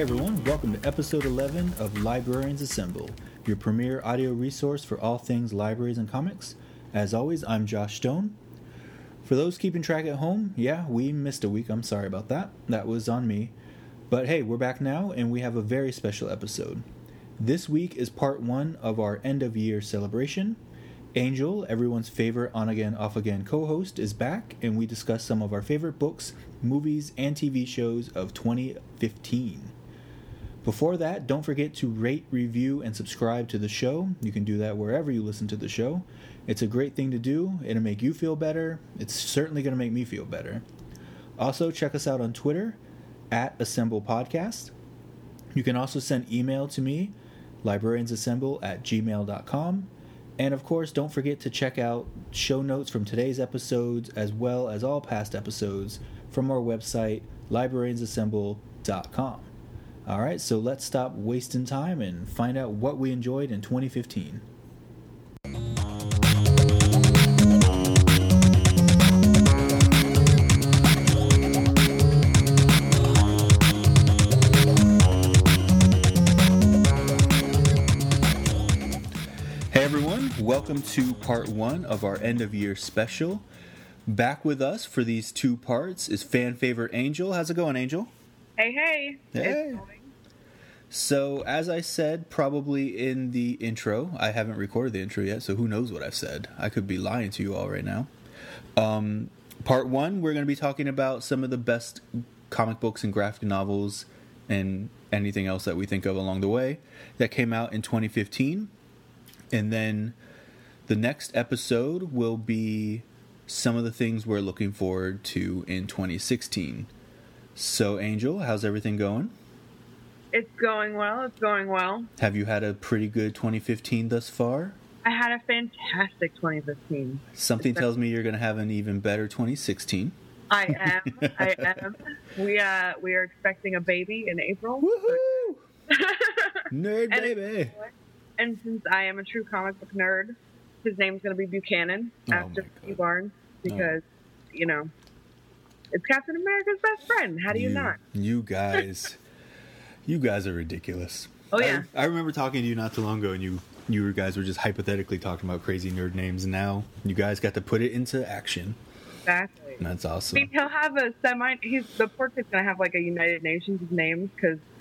Hey everyone, welcome to episode 11 of Librarians Assemble, your premier audio resource for all things libraries and comics. As always, I'm Josh Stone. For those keeping track at home, yeah, we missed a week. I'm sorry about that. That was on me. But hey, we're back now and we have a very special episode. This week is part one of our end of year celebration. Angel, everyone's favorite on again, off again co host, is back, and we discuss some of our favorite books, movies, and TV shows of 2015. Before that, don't forget to rate, review, and subscribe to the show. You can do that wherever you listen to the show. It's a great thing to do. It'll make you feel better. It's certainly going to make me feel better. Also, check us out on Twitter at Assemble Podcast. You can also send email to me, librariansassemble at gmail.com. And of course, don't forget to check out show notes from today's episodes as well as all past episodes from our website, librariansassemble.com. All right, so let's stop wasting time and find out what we enjoyed in 2015. Hey everyone, welcome to part one of our end of year special. Back with us for these two parts is fan favorite Angel. How's it going, Angel? Hey, hey. Hey. So, as I said, probably in the intro, I haven't recorded the intro yet, so who knows what I've said. I could be lying to you all right now. Um, part one, we're going to be talking about some of the best comic books and graphic novels and anything else that we think of along the way that came out in 2015. And then the next episode will be some of the things we're looking forward to in 2016. So, Angel, how's everything going? It's going well. It's going well. Have you had a pretty good 2015 thus far? I had a fantastic 2015. Something tells me you're going to have an even better 2016. I am. I am. We uh we are expecting a baby in April. Woohoo! Nerd And- baby! and since I am a true comic book nerd, his name's going to be Buchanan Oh after. Steve Barnes because you know it's Captain America's best friend. How do you, not? You guys, you guys are ridiculous. Oh, yeah. I, remember talking to you not too long ago, and you you guys were just hypothetically talking about crazy nerd names, and now you guys got to put it into action. Exactly. And that's I awesome. mean, he'll have a semi. He's the poor kid's gonna have like a United Nations of names because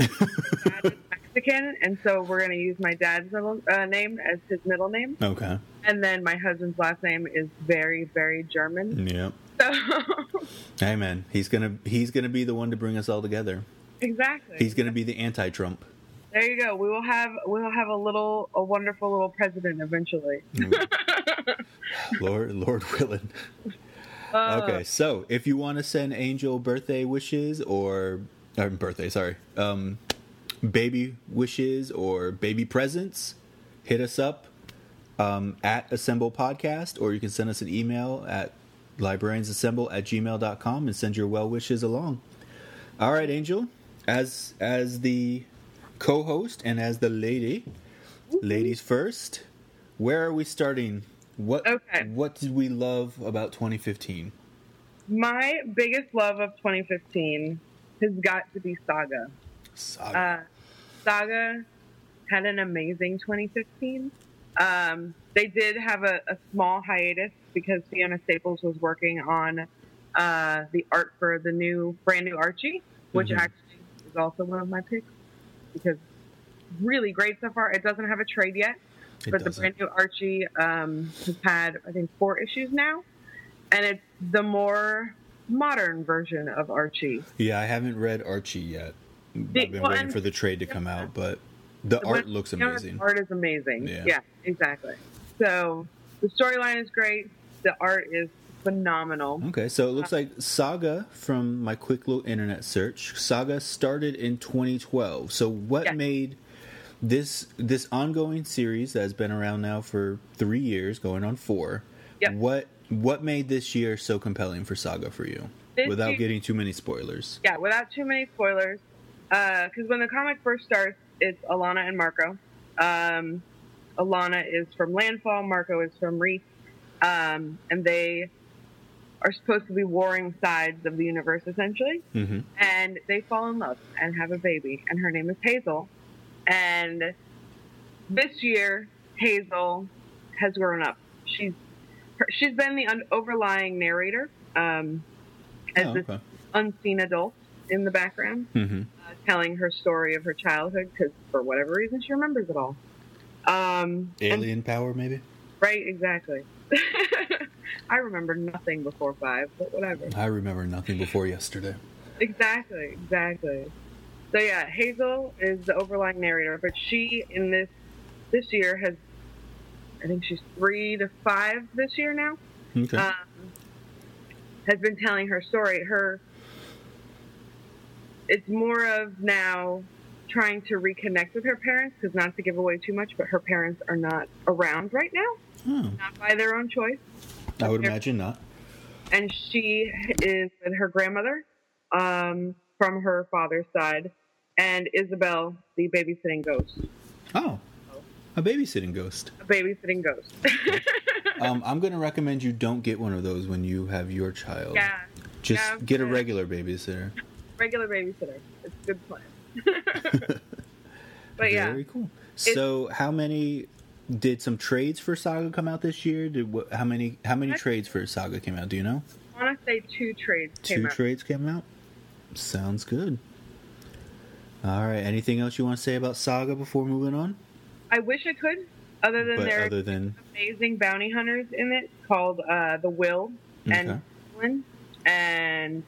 dad is Mexican, and so we're gonna use my dad's middle uh, name as his middle name, Okay. and then my husband's last name is very, very German. Yep. So man, he's gonna he's gonna be the one to bring us all together. exactly, He's gonna be the anti-Trump. there. You go. We will have we will have a little a wonderful little president eventually. Lord Lord willing. Uh, Okay, so if you want to send Angel birthday wishes or, or birthday, sorry, um, baby wishes or baby presents, hit us up um, at Assemble Podcast, or you can send us an email at librariansassemble at gmail.com and send your well wishes along. All right, Angel, as as the co-host and as the lady, ladies first. Where are we starting? What Okay. what did we love about 2015? My biggest love of 2015 has got to be Saga. Saga. Uh, Saga had an amazing 2015. Um, they did have a, a small hiatus because Fiona Staples was working on uh, the art for the new, brand new Archie, which Mhm. actually is also one of my picks because really great so far. It doesn't have a trade yet, It but the doesn't. brand new Archie um, has had, I think, four issues now, and it's the more modern version of Archie. yeah, I haven't read Archie yet. I've been well, waiting for the trade to come out, but the art looks amazing. Art is amazing. Yeah. Yeah. exactly. So the storyline is great. The art is phenomenal. Okay, so it looks like Saga from my quick little internet search. Saga started in 2012. So what Yeah. made this this ongoing series that has been around now for 3 years, going on 4? Yep. What what made this year so compelling for Saga for you? This Without year- getting too many spoilers. Yeah, without too many spoilers. Because when the comic first starts, it's Alana and Marco. Um, Alana is from Landfall. Marco is from Reef. Um, and they are supposed to be warring sides of the universe, essentially. Mm-hmm. And they fall in love and have a baby, and her name is Hazel. And this year, Hazel has grown up. She's her, she's been the un- overlying narrator um, as Oh, this unseen adult in the background, Mm-hmm. uh, telling her story of her childhood because for whatever reason she remembers it all. Um, and- Alien power, maybe. right, exactly. I remember nothing before five, but whatever. I remember nothing before yesterday. Exactly, exactly. So yeah, Hazel is the overlying narrator, but she in this this year has, I think she's three to five this year now. Okay. Um, has been telling her story. Her, it's more of now trying to reconnect with her parents because not to give away too much, but her parents are not around right now, oh, not by their own choice. I would imagine not. and she is with her grandmother um, from her father's side, and Isabel, the babysitting ghost, Oh, a babysitting ghost. a babysitting ghost. Um, I'm going to recommend you don't get one of those when you have your child. yeah, Just yeah, get a regular babysitter. regular babysitter. It's a good plan. but yeah, Very cool. So, how many did some trades for Saga come out this year? Did how many how many What? trades for Saga came out? Do you know? I want to say two trades came Two out. trades came out. Sounds good. All right. Anything else you want to say about Saga before moving on? I wish I could, other than But there other are than amazing bounty hunters in it called uh, the Will Okay. and and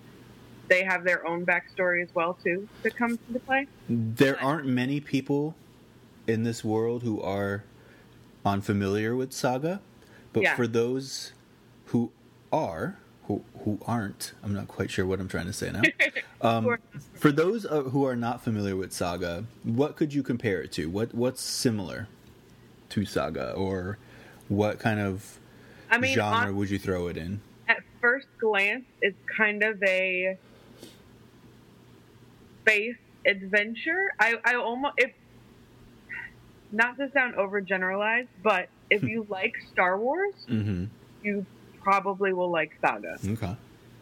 they have their own backstory as well too that comes into play. there aren't many people in this world who are unfamiliar with Saga, but Yeah. for those who are, who who aren't, I'm not quite sure what I'm trying to say now. Um, for those uh, who are not familiar with Saga, what could you compare it to? What what's similar to Saga, or what kind of I mean, genre on- would you throw it in? at first glance, it's kind of a space adventure. I, I almost, if not to sound overgeneralized, but if you like Star Wars, Mm-hmm. you probably will like Saga. Okay.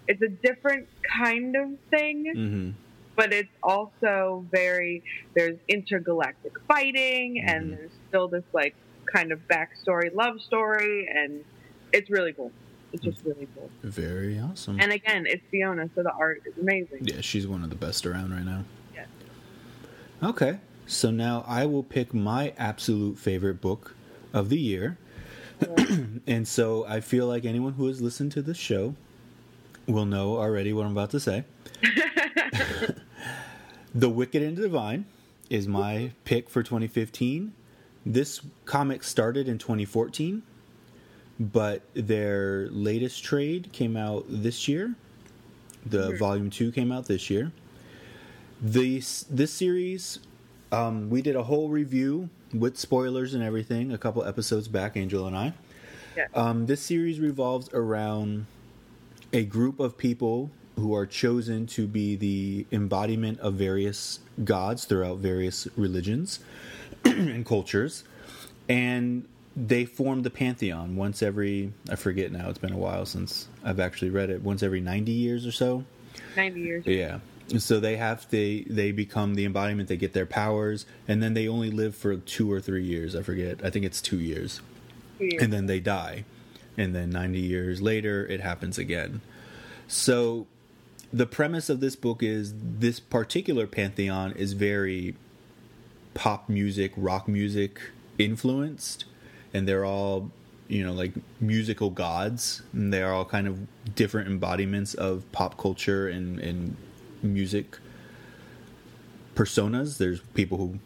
It's a different kind of thing, Mm-hmm. but it's also very, there's intergalactic fighting, and Mhm. there's still this like kind of backstory, love story, and it's really cool. It's just really cool. Very awesome. And again, it's Fiona, so the art is amazing. Yeah, she's one of the best around right now. Yes. Okay, so now I will pick my absolute favorite book of the year. and so I feel like anyone who has listened to this show will know already what I'm about to say. the Wicked and Divine is my pick for 2015. This comic started in 2014, but their latest trade came out this year. The Mhm. volume 2 came out this year. This this series um, we did a whole review with spoilers and everything a couple episodes back, Angel and I. Yeah. Um, this series revolves around a group of people who are chosen to be the embodiment of various gods throughout various religions and cultures. And they form the pantheon once every, I forget now, it's been a while since I've actually read it, once every 90 years or so. 90 years. Yeah. So they have they they become the embodiment. They get their powers, and then they only live for two or three years. I forget. I think it's two years, two years. and then they die, and then ninety years later it happens again. So the premise of this book is this particular pantheon is very pop music, rock music influenced, and they're all you know like musical gods, and they are all kind of different embodiments of pop culture and and music personas. There's people who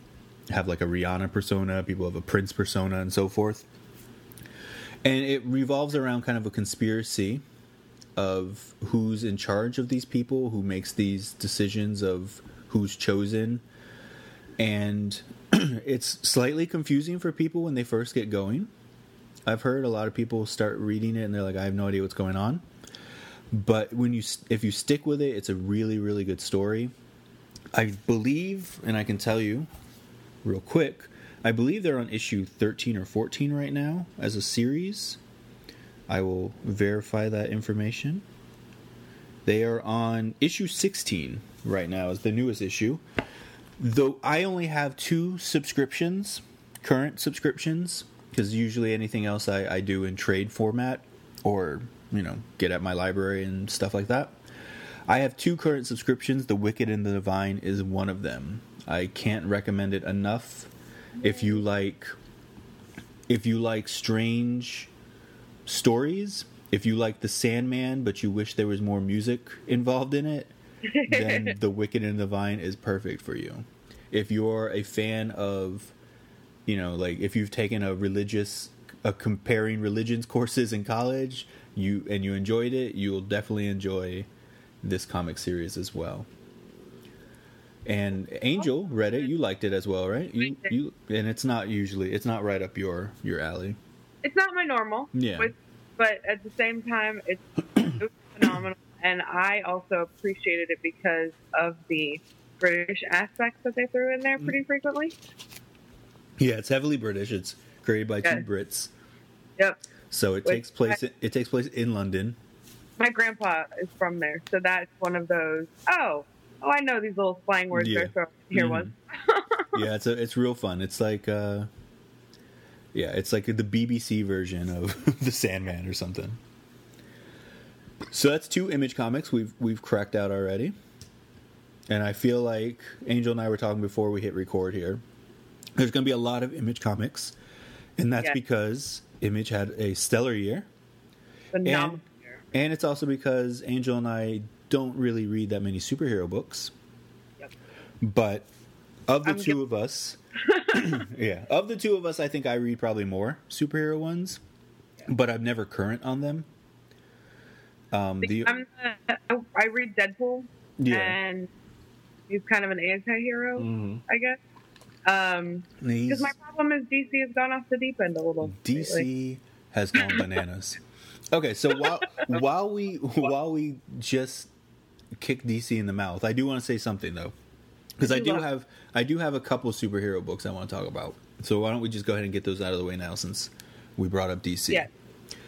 have like a Rihanna persona, people have a Prince persona, and so forth. And it revolves around kind of a conspiracy of who's in charge of these people, who makes these decisions of who's chosen. And it's slightly confusing for people when they first get going. I've heard a lot of people start reading it and they're like, I have no idea what's going on. But when you if you stick with it, it's a really really good story. I believe, and I can tell you real quick, I believe they're on issue 13 or 14 right now as a series. I will verify that information. They are on issue 16 right now, is the newest issue. Though I only have two subscriptions, current subscriptions, because usually anything else I, I do in trade format or, you know, get at my library and stuff like that. I have two current subscriptions. The Wicked and the Divine is one of them. I can't recommend it enough. If you like, if you like strange stories, if you like The Sandman, but you wish there was more music involved in it, then The Wicked and the Divine is perfect for you. If you're a fan of, you know, like if you've taken a religious, a comparing religions courses in college, you and you enjoyed it, you'll definitely enjoy this comic series as well. And Angel oh, read it. You liked it as well, right? You you and it's not usually it's not right up your your alley. It's not my normal. Yeah. But, but at the same time, it's, it's phenomenal, and I also appreciated it because of the British aspects that they threw in there Mm. pretty frequently. Yeah, it's heavily British. It's created by Yeah. two Brits, Yep. so it Wait, takes place. It takes place in London. My grandpa is from there, so that's one of those. Oh, oh, I know these little slang words Yeah. throwing in here Mhm. once. yeah, it's a, it's real fun. It's like uh, yeah, it's like the BBC version of the Sandman or something. So that's two image comics we've we've cracked out already, and I feel like Angel and I were talking before we hit record here. There's going to be a lot of image comics, and that's Yeah. because Image had a stellar year, Phenomenal. and it's also because Angel and I don't really read that many superhero books. Yep. But of the I'm two guil- of us, yeah, of the two of us, I think I read probably more superhero ones, but I'm never current on them. Um, the I'm the, I read Deadpool, yeah, and he's kind of an anti-hero, Mhm. I guess. Um, because my problem is DC has gone off the deep end a little. lately. DC has gone bananas. Okay, so while while we while we just kick DC in the mouth, I do want to say something though, because I do have I do have a couple superhero books I want to talk about. So why don't we just go ahead and get those out of the way now, since we brought up DC? Yeah.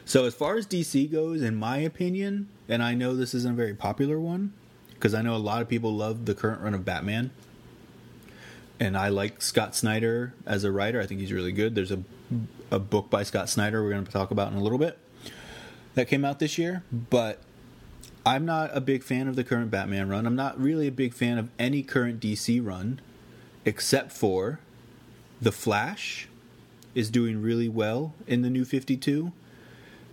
So as far as DC goes, in my opinion, and I know this isn't a very popular one, because I know a lot of people love the current run of Batman, and I like Scott Snyder as a writer. I think he's really good. There's a a book by Scott Snyder we're going to talk about in a little bit that came out this year, but I'm not a big fan of the current Batman run. I'm not really a big fan of any current DC run, except for the Flash is doing really well in the new 52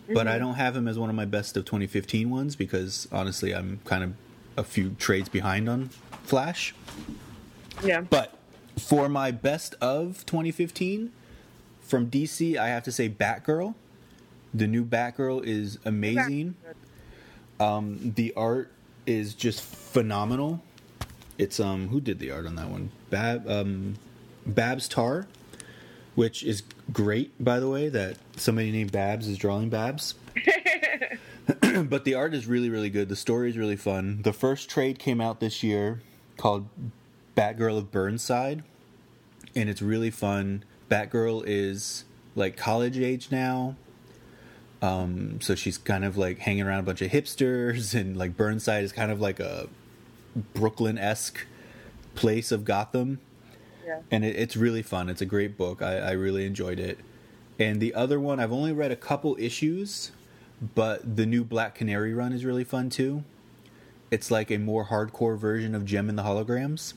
but I don't have him as one of my best of 2015 ones because honestly, I'm kind of a few trades behind on Flash. Yeah. But for my best of 2015 from DC, I have to say Batgirl. The new Batgirl is amazing. Um, the art is just phenomenal. It's um who did the art on that one? Bab um Babs Tarr, which is great by the way that somebody named Babs is drawing Babs. but the art is really really good. The story is really fun. The first trade came out this year called Batgirl of Burnside, and it's really fun. Batgirl is like college age now. Um, so she's kind of like hanging around a bunch of hipsters, and like Burnside is kind of like a Brooklyn esque place of Gotham. Yeah. And it, it's really fun. It's a great book. I, I really enjoyed it. And the other one, I've only read a couple issues, but the new Black Canary run is really fun too. It's like a more hardcore version of Jem and the Holograms.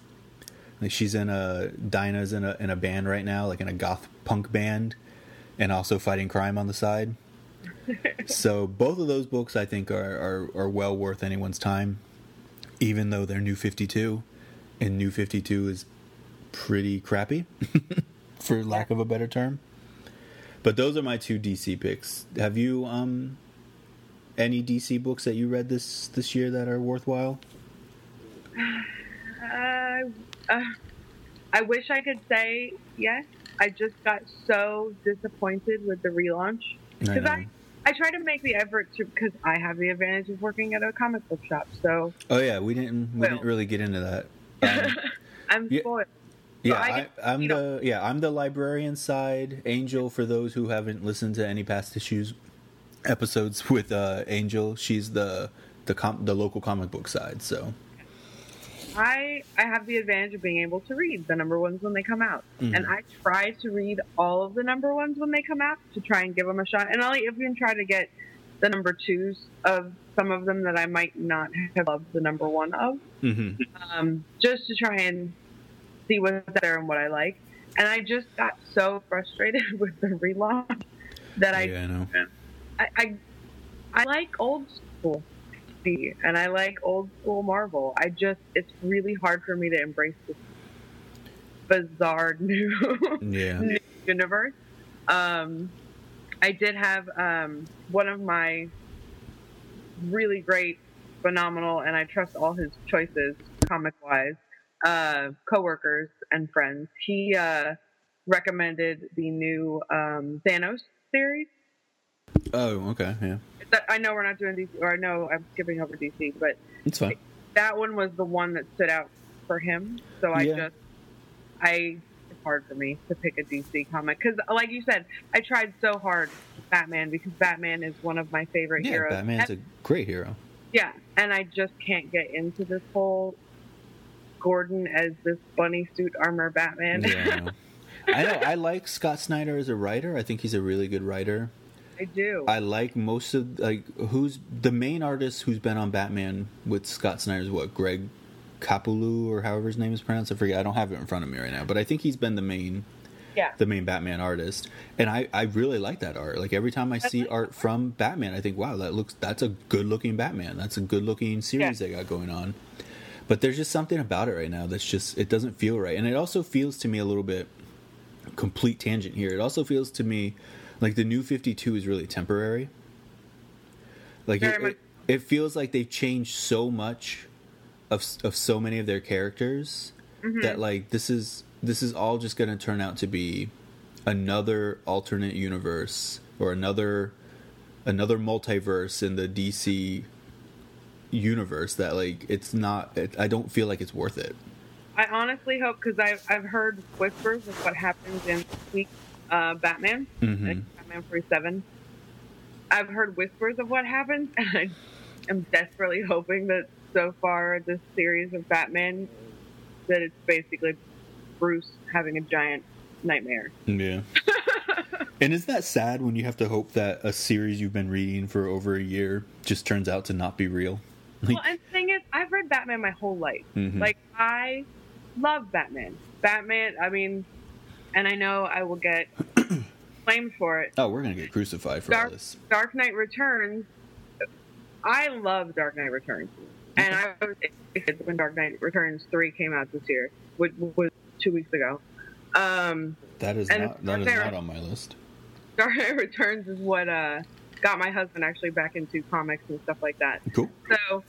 Like she's in a Dinah's in a in a band right now, like in a goth punk band, and also fighting crime on the side. so both of those books I think are, are are well worth anyone's time, even though they're new fifty two, and new fifty two is pretty crappy, for lack of a better term. But those are my two DC picks. Have you um any DC books that you read this this year that are worthwhile? Uh, uh, I wish I could say yes. I just got so disappointed with the relaunch because know. I, I try to make the effort to because I have the advantage of working at a comic book shop, so Oh yeah, we didn't we Well. didn't really get into that. Um, I'm spoiled. yeah, I I, get- I'm you know- the yeah I'm the librarian side. Angel, for those who haven't listened to any past issues, episodes with uh, Angel. She's the the com- the local comic book side. So I I have the advantage of being able to read the number ones when they come out, Mhm. and I try to read all of the number ones when they come out to try and give them a shot. And I'll even try to get the number twos of some of them that I might not have loved the number one of, mm-hmm. um, just to try and see what's there and what I like. And I just got so frustrated with the relaunch that I yeah, I know. I, I I like old school DC and I like old school Marvel. I just it's really hard for me to embrace this bizarre new, Yeah, new universe. Um, I did have um, one of my really great, phenomenal, and I trust all his choices comic wise. Uh, coworkers and friends. He uh, recommended the new um, Thanos series. Oh, okay. Yeah, I know we're not doing DC, or I know I'm skipping over DC, but it's fine. that one was the one that stood out for him. So I Yeah. just, I, it's hard for me to pick a DC comic because, like you said, I tried so hard Batman because Batman is one of my favorite Yeah, heroes. Batman's And- a great hero. yeah, and I just can't get into this whole Gordon as this bunny suit armor Batman. Yeah, I know. I like Scott Snyder as a writer. I think he's a really good writer. I do. I like most of like who's the main artist who's been on Batman with Scott Snyder's what Greg Capullo or however his name is pronounced. I forget. I don't have it in front of me right now, but I think he's been the main yeah. the main Batman artist, and I I really like that art. Like every time I see art from Batman, I think wow that looks that's a good looking Batman. That's a good looking series Yeah. they got going on. But there's just something about it right now that's just it doesn't feel right, and it also feels to me a little bit complete tangent here. It also feels to me like the new 52 is really temporary. Like it, it, it feels like they've changed so much of of so many of their characters Mm-hmm. that like this is this is all just going to turn out to be another alternate universe or another another multiverse in the DC universe that like it's not it, I don't feel like it's worth it. I honestly hope because I've I've heard whispers of what happens in week's uh, Batman, Mhm. like Batman Forty Seven. I've heard whispers of what happens, and I am desperately hoping that so far this series of Batman that it's basically Bruce having a giant nightmare. Yeah. and isn't that sad when you have to hope that a series you've been reading for over a year just turns out to not be real? Well, and the thing is, I've read Batman my whole life. Mhm. Like I love Batman. Batman. I mean, and I know I will get blamed for it. oh, we're gonna get crucified for all Dark, this. Dark Knight Returns. I love Dark Knight Returns, and I was excited when Dark Knight Returns three came out this year, which was two weeks ago. Um, That is not that is not on my list. Dark Knight Returns is what uh, got my husband actually back into comics and stuff like that. Cool. So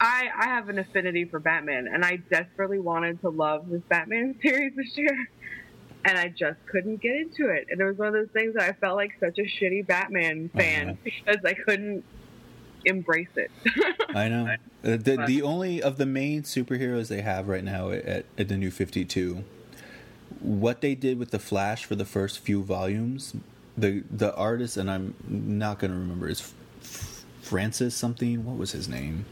I I have an affinity for Batman, and I desperately wanted to love this Batman series this year, and I just couldn't get into it. And it was one of those things that I felt like such a shitty Batman fan Uh-huh. because I couldn't embrace it. I know. Uh, the the only of the main superheroes they have right now at, at the new 52 what they did with the Flash for the first few volumes, the the artist and I'm not going to remember is F- Francis something. What was his name?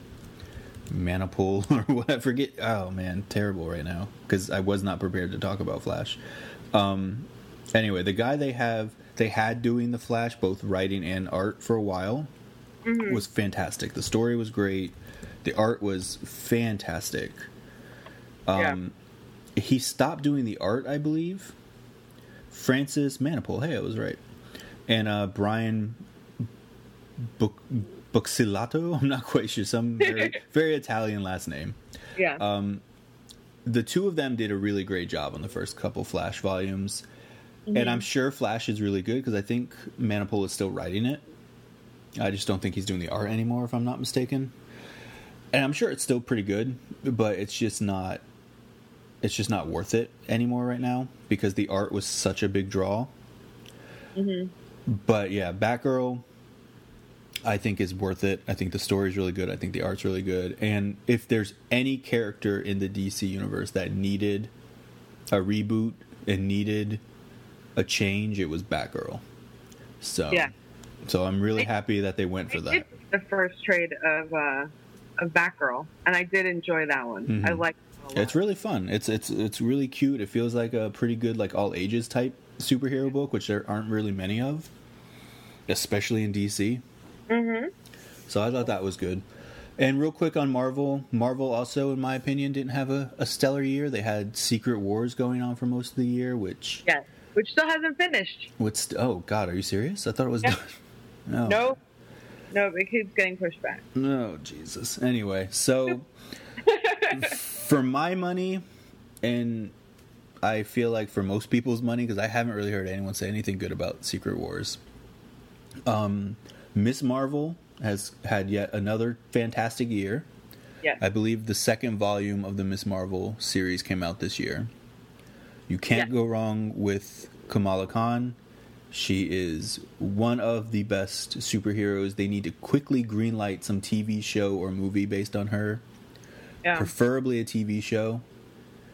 Manapul or what? I forget. Oh man, terrible right now because I was not prepared to talk about Flash. Um, anyway, the guy they have they had doing the Flash, both writing and art for a while, was fantastic. The story was great. The art was fantastic. Um, He stopped doing the art, I believe. Francis Manapul. Hey, I was right. And uh, Brian Buc- Buccellato. I'm not quite sure. Some very, very Italian last name. yeah. Um, the two of them did a really great job on the first couple Flash volumes, and I'm sure Flash is really good because I think Manapul is still writing it. I just don't think he's doing the art anymore, if I'm not mistaken. And I'm sure it's still pretty good, but it's just not. It's just not worth it anymore right now because the art was such a big draw. Hmm. But yeah, Batgirl, I think is worth it. I think the story's really good. I think the art's really good. And if there's any character in the DC universe that needed a reboot and needed a change, it was Batgirl. So Yeah. So I'm really happy that they went for that. the first trade of uh, of Batgirl, and I did enjoy that one. Mhm. I like. it. It's really fun. It's it's it's really cute. It feels like a pretty good like all ages type superhero book, which there aren't really many of, especially in DC. Mhm. So I thought that was good. And real quick on Marvel, Marvel also, in my opinion, didn't have a, a stellar year. They had Secret Wars going on for most of the year, which Yes, which still hasn't finished. what's oh god, are you serious? I thought it was Yeah. done. No, No, no, it keeps getting pushed back. no, Jesus. Anyway, so for my money, and I feel like for most people's money, because I haven't really heard anyone say anything good about Secret Wars. Um, Miss Marvel has had yet another fantastic year. Yes. I believe the second volume of the Miss Marvel series came out this year. You can't Yeah. go wrong with Kamala Khan. She is one of the best superheroes. They need to quickly greenlight some TV show or movie based on her, yeah, preferably a TV show.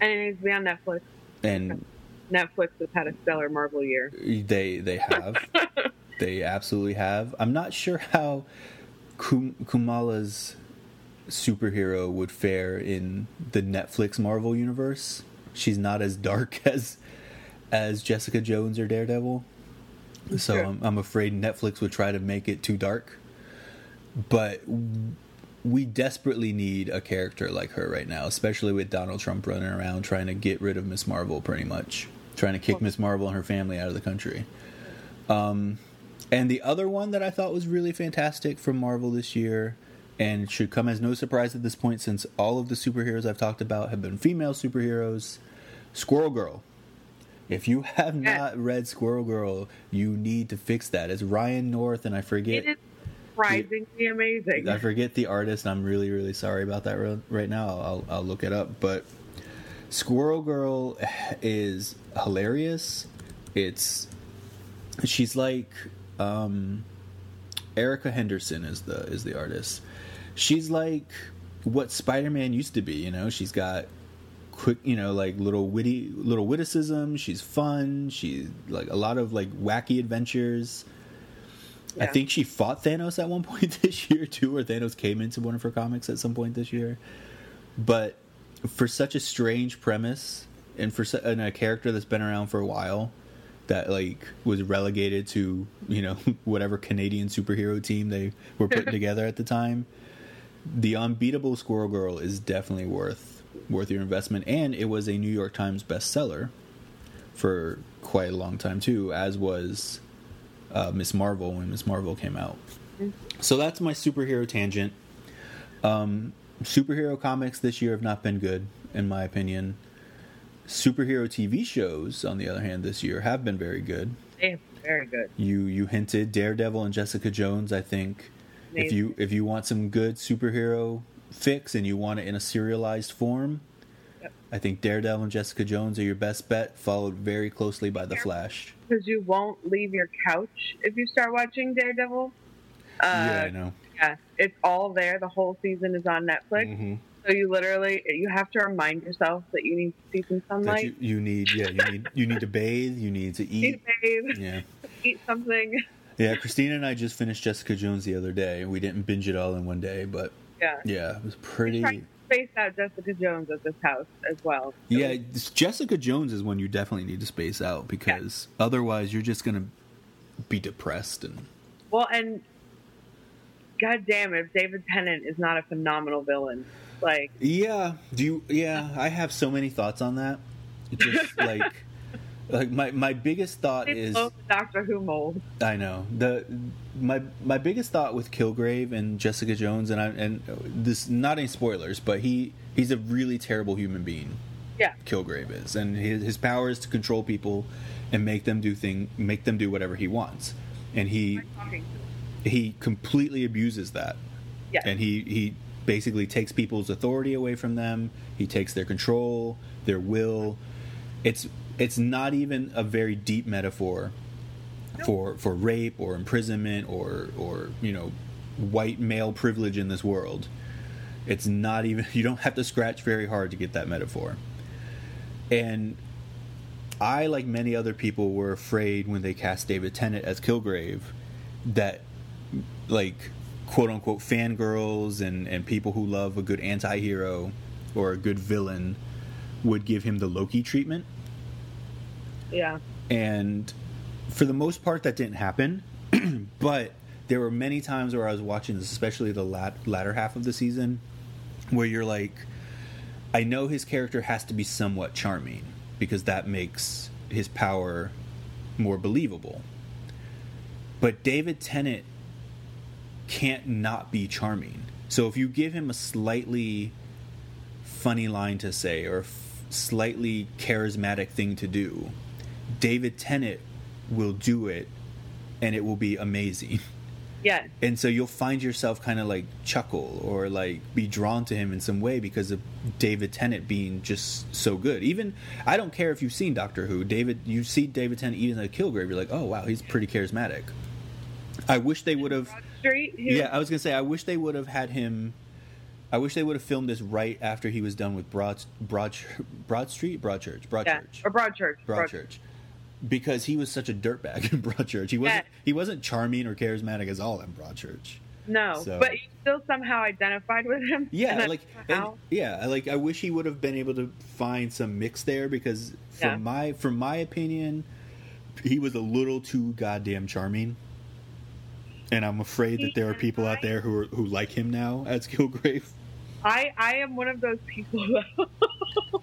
and it needs to be on Netflix. And Netflix has had a stellar Marvel year. they they have, they absolutely have. I'm not sure how Kum- Kamala's superhero would fare in the Netflix Marvel universe. She's not as dark as as Jessica Jones or Daredevil. So. I'm, I'm afraid Netflix would try to make it too dark. But we desperately need a character like her right now, especially with Donald Trump running around trying to get rid of Miss Marvel pretty much, trying to kick Miss Marvel and her family out of the country. Um, and the other one that I thought was really fantastic from Marvel this year, and should come as no surprise at this point since all of the superheroes I've talked about have been female superheroes Squirrel Girl. If you have not read Squirrel Girl, you need to fix that. It's Ryan North, and I forget. It is surprisingly amazing. I forget the artist, I'm really, really sorry about that right now. I'll, I'll look it up. But Squirrel Girl is hilarious. It's she's like um, Erica Henderson is the is the artist. She's like what Spider-Man used to be. You know, she's got quick, you know, like little witty little witticism. She's fun. She's like a lot of like wacky adventures. I think she fought Thanos at one point this year too, or Thanos came into one of her comics at some point this year. But for such a strange premise, and for su- and a character that's been around for a while, that like was relegated to you know whatever Canadian superhero team they were putting together at the time, the unbeatable Squirrel Girl is definitely worth worth your investment, and it was a New York Times bestseller for quite a long time too, as was uh, Miss Marvel when Miss Marvel came out. So that's my superhero tangent. Um, superhero comics this year have not been good, in my opinion. Superhero TV shows, on the other hand, this year have been very good. They very good. You you hinted Daredevil and Jessica Jones. I think if you if you want some good superhero fix and you want it in a serialized form, Yep. I think Daredevil and Jessica Jones are your best bet, followed very closely by The Flash. Because you won't leave your couch if you start watching Daredevil. Uh, yeah, I know. yeah, it's all there. The whole season is on Netflix. Mhm. So you literally you have to remind yourself that you need to see some That sunlight, you, you need, yeah, you need you need to bathe, you need to eat, eat. bathe, Yeah, eat something. yeah. Christina and I just finished Jessica Jones the other day. We didn't binge it all in one day, but Yeah. yeah, it was pretty. space out Jessica Jones at this house as well. Yeah, Jessica Jones is one you definitely need to space out because otherwise you're just gonna be depressed and Well, and god damn if David Tennant is not a phenomenal villain. Like yeah. Do you? Yeah, I have so many thoughts on that. It's Just like, like my my biggest thought they is Doctor Who mold. I know the my my biggest thought with Kilgrave and Jessica Jones and I and this not any spoilers, but he he's a really terrible human being. Yeah. Kilgrave is, and his his power is to control people and make them do thing make them do whatever he wants, and he he completely abuses that, Yeah. and he he basically takes people's authority away from them. He takes their control, their will. It's it's not even a very deep metaphor for for rape or imprisonment or or you know white male privilege in this world. It's not even you don't have to scratch very hard to get that metaphor. And I, like many other people, were afraid when they cast David Tennant as Kilgrave that like quote unquote fangirls and and people who love a good anti-hero or a good villain would give him the Loki treatment. Yeah. And for the most part that didn't happen, but there were many times where I was watching this, especially the lat- latter half of the season, where you're like I know his character has to be somewhat charming because that makes his power more believable. But David Tennant can't not be charming. So if you give him a slightly funny line to say or f- slightly charismatic thing to do, David Tennant will do it and it will be amazing. Yeah. And so you'll find yourself kind of like chuckle or like be drawn to him in some way because of David Tennant being just so good. Even I don't care if you've seen Doctor Who, David you see David Tennant eating a Kilgrave, you're like, "Oh, wow, he's pretty charismatic." I wish they would have Street. he- Yeah, I was going to say I wish they would have had him I wish they would have filmed this right after he was done with Broad Broad Broad Street, Broadchurch, Yeah. Broadchurch. Or Broadchurch. Broadchurch. Because he was such a dirtbag in Broadchurch. He wasn't Yeah. he wasn't charming or charismatic as all in Broadchurch. No, So- but you still somehow identified with him. Yeah, like and, yeah, like I wish he would have been able to find some mix there because from Yeah. my from my opinion, he was a little too goddamn charming. And I'm afraid that there are people out there who are, who like him now as Kilgrave. I I am one of those people. Though.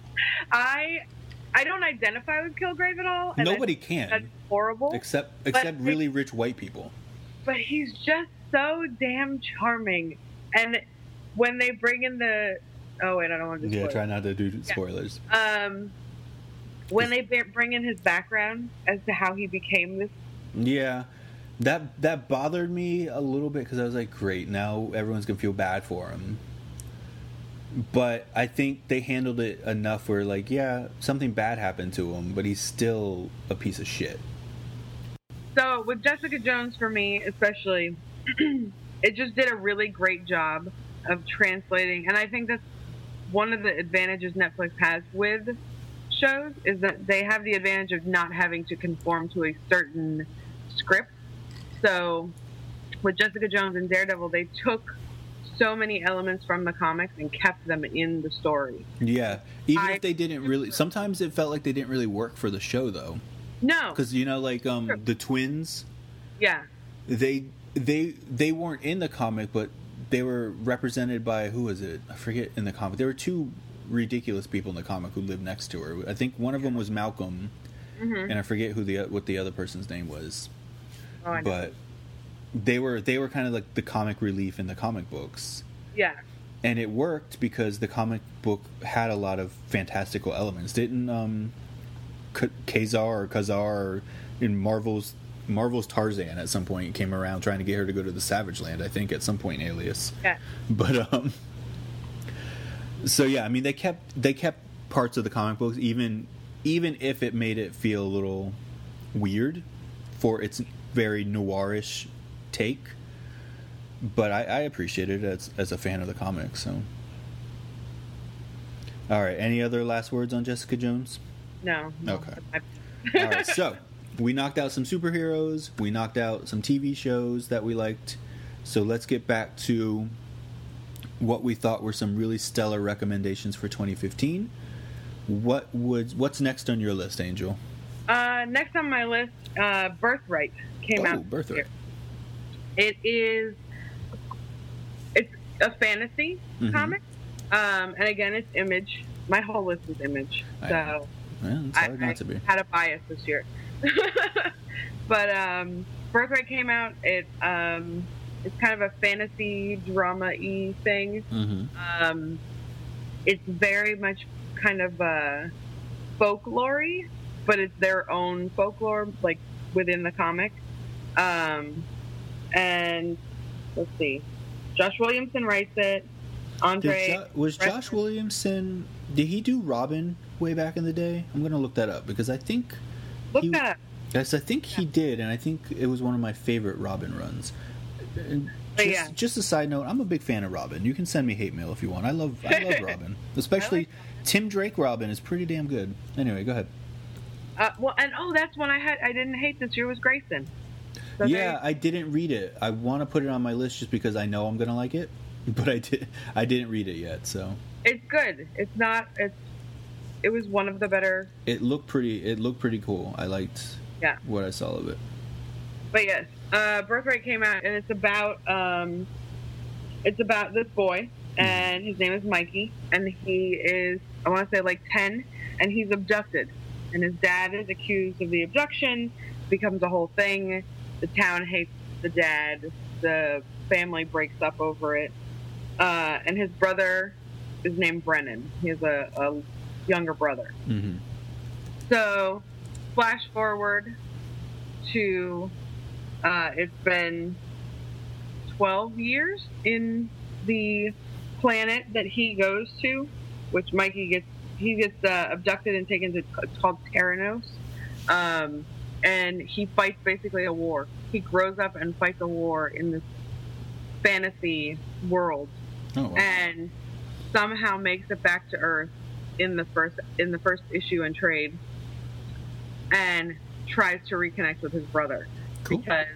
I I don't identify with Kilgrave at all. Nobody think That's can horrible. except except But- really rich white people. but he's just so damn charming. And when they bring in the oh wait, I don't want to. Yeah, try not to do spoilers. Um, when they bring in his background as to how he became this. Yeah, that that bothered me a little bit because I was like, great, now everyone's gonna feel bad for him. But I think they handled it enough where, like, yeah, something bad happened to him, but he's still a piece of shit. So with Jessica Jones, for me especially, it just did a really great job of translating, and I think that's one of the advantages Netflix has with shows is that they have the advantage of not having to conform to a certain script. So with Jessica Jones and Daredevil, they took so many elements from the comics and kept them in the story. Yeah, even I- if they didn't really, sometimes it felt like they didn't really work for the show though, No, because you know, like um, Sure. the twins, yeah, they they they weren't in the comic, but they were represented by who was it? I forget in the comic. There were two ridiculous people in the comic who lived next to her. I think one of them was Malcolm, Mhm. and I forget who the what the other person's name was. Oh, But they were they were kind of like the comic relief in the comic books. yeah. And it worked because the comic book had a lot of fantastical elements. Didn't um K- Ka-Zar or Ka-Zar in Marvel's Marvel's Tarzan at some point came around trying to get her to go to the Savage Land, I think at some point in Alias. Yeah. But um so yeah, I mean they kept they kept parts of the comic books even even if it made it feel a little weird for its very noirish take. But I, I appreciate it as as a fan of the comics, so all right. Any other last words on Jessica Jones? No. no. Okay. All right, so we knocked out some superheroes. We knocked out some TV shows that we liked. So let's get back to what we thought were some really stellar recommendations for 2015. What would what's next on your list, Angel? Uh, next on my list, uh, Birthright came oh, out. Birthright. It is. It's a fantasy Mhm. comic, um, and again, it's Image. My whole list is Image, so. Well, I, I had a bias this year. but um, Birthright came out. It um, it's kind of a fantasy drama y thing. Mm-hmm. Um, it's very much kind of uh, folklore but it's their own folklore, like within the comic. Um, and let's see, Josh Williamson writes it. Andre, jo- was Josh Williamson? Did he do Robin way back in the day? I'm gonna look that up because I think look he- that. Yes, I think he did, and I think it was one of my favorite Robin runs. And Just, yeah. just a side note, I'm a big fan of Robin. You can send me hate mail if you want. I love, I love Robin, especially Tim Drake. Robin is pretty damn good. Anyway, go ahead. Uh, well, and oh, that's one I had. I didn't hate this year was Grayson. So yeah, they, I didn't read it. I want to put it on my list just because I know I'm gonna like it, but I did. I didn't read it yet, so it's good. It's not. It's. It was one of the better. it looked pretty. It looked pretty cool. I liked Yeah. what I saw of it. But yes, uh, Birthright came out, and it's about um, it's about this boy, and his name is Mikey, and he is I want to say like ten, and he's abducted, and his dad is accused of the abduction. Becomes a whole thing. The town hates the dad. The family breaks up over it, uh, and his brother is named Brennan. He has a, a younger brother. hmm So, flash forward to uh, it's been 12 years in the planet that he goes to, which Mikey gets. He gets uh, abducted and taken to. It's called Terrenos, um, and he fights basically a war. He grows up and fights a war in this fantasy world Oh, wow. and somehow makes it back to Earth in the first in the first issue and trade, and tries to reconnect with his brother cool. because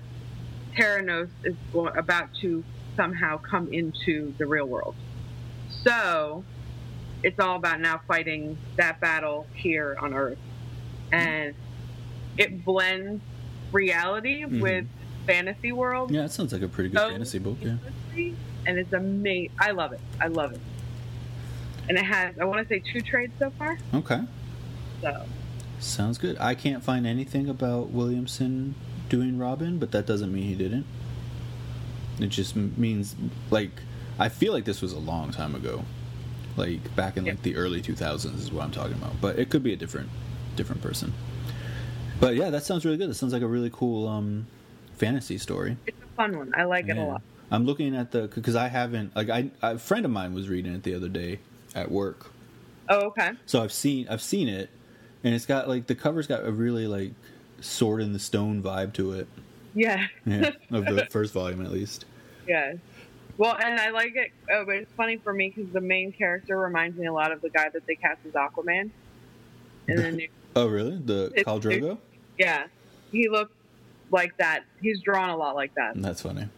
Terrenos is about to somehow come into the real world. So it's all about now fighting that battle here on Earth, and it blends reality Mhm. with fantasy world Yeah, that sounds like a pretty good so fantasy book. Yeah. and it's amazing. I love it. I love it. And it has, I want to say, two trades so far. Okay. So Sounds good. I can't find anything about Williamson doing Robin, but that doesn't mean he didn't. It just means like I feel like this was a long time ago, like back in like the early 2000s is what I'm talking about. But it could be a different different person. But yeah, that sounds really good. That sounds like a really cool um, fantasy story. it's a fun one. I like it a lot. I'm looking at the because I haven't like I a friend of mine was reading it the other day at work, Oh, okay. so I've seen I've seen it, and it's got like the cover's got a really like sword in the stone vibe to it. Yeah. Yeah, of the first volume at least. yeah. Well, and I like it. Oh, but it's funny for me because the main character reminds me a lot of the guy that they cast as Aquaman. And then, Oh, really? The Khal Drogo? yeah, he looks like that. He's drawn a lot like that. That's funny.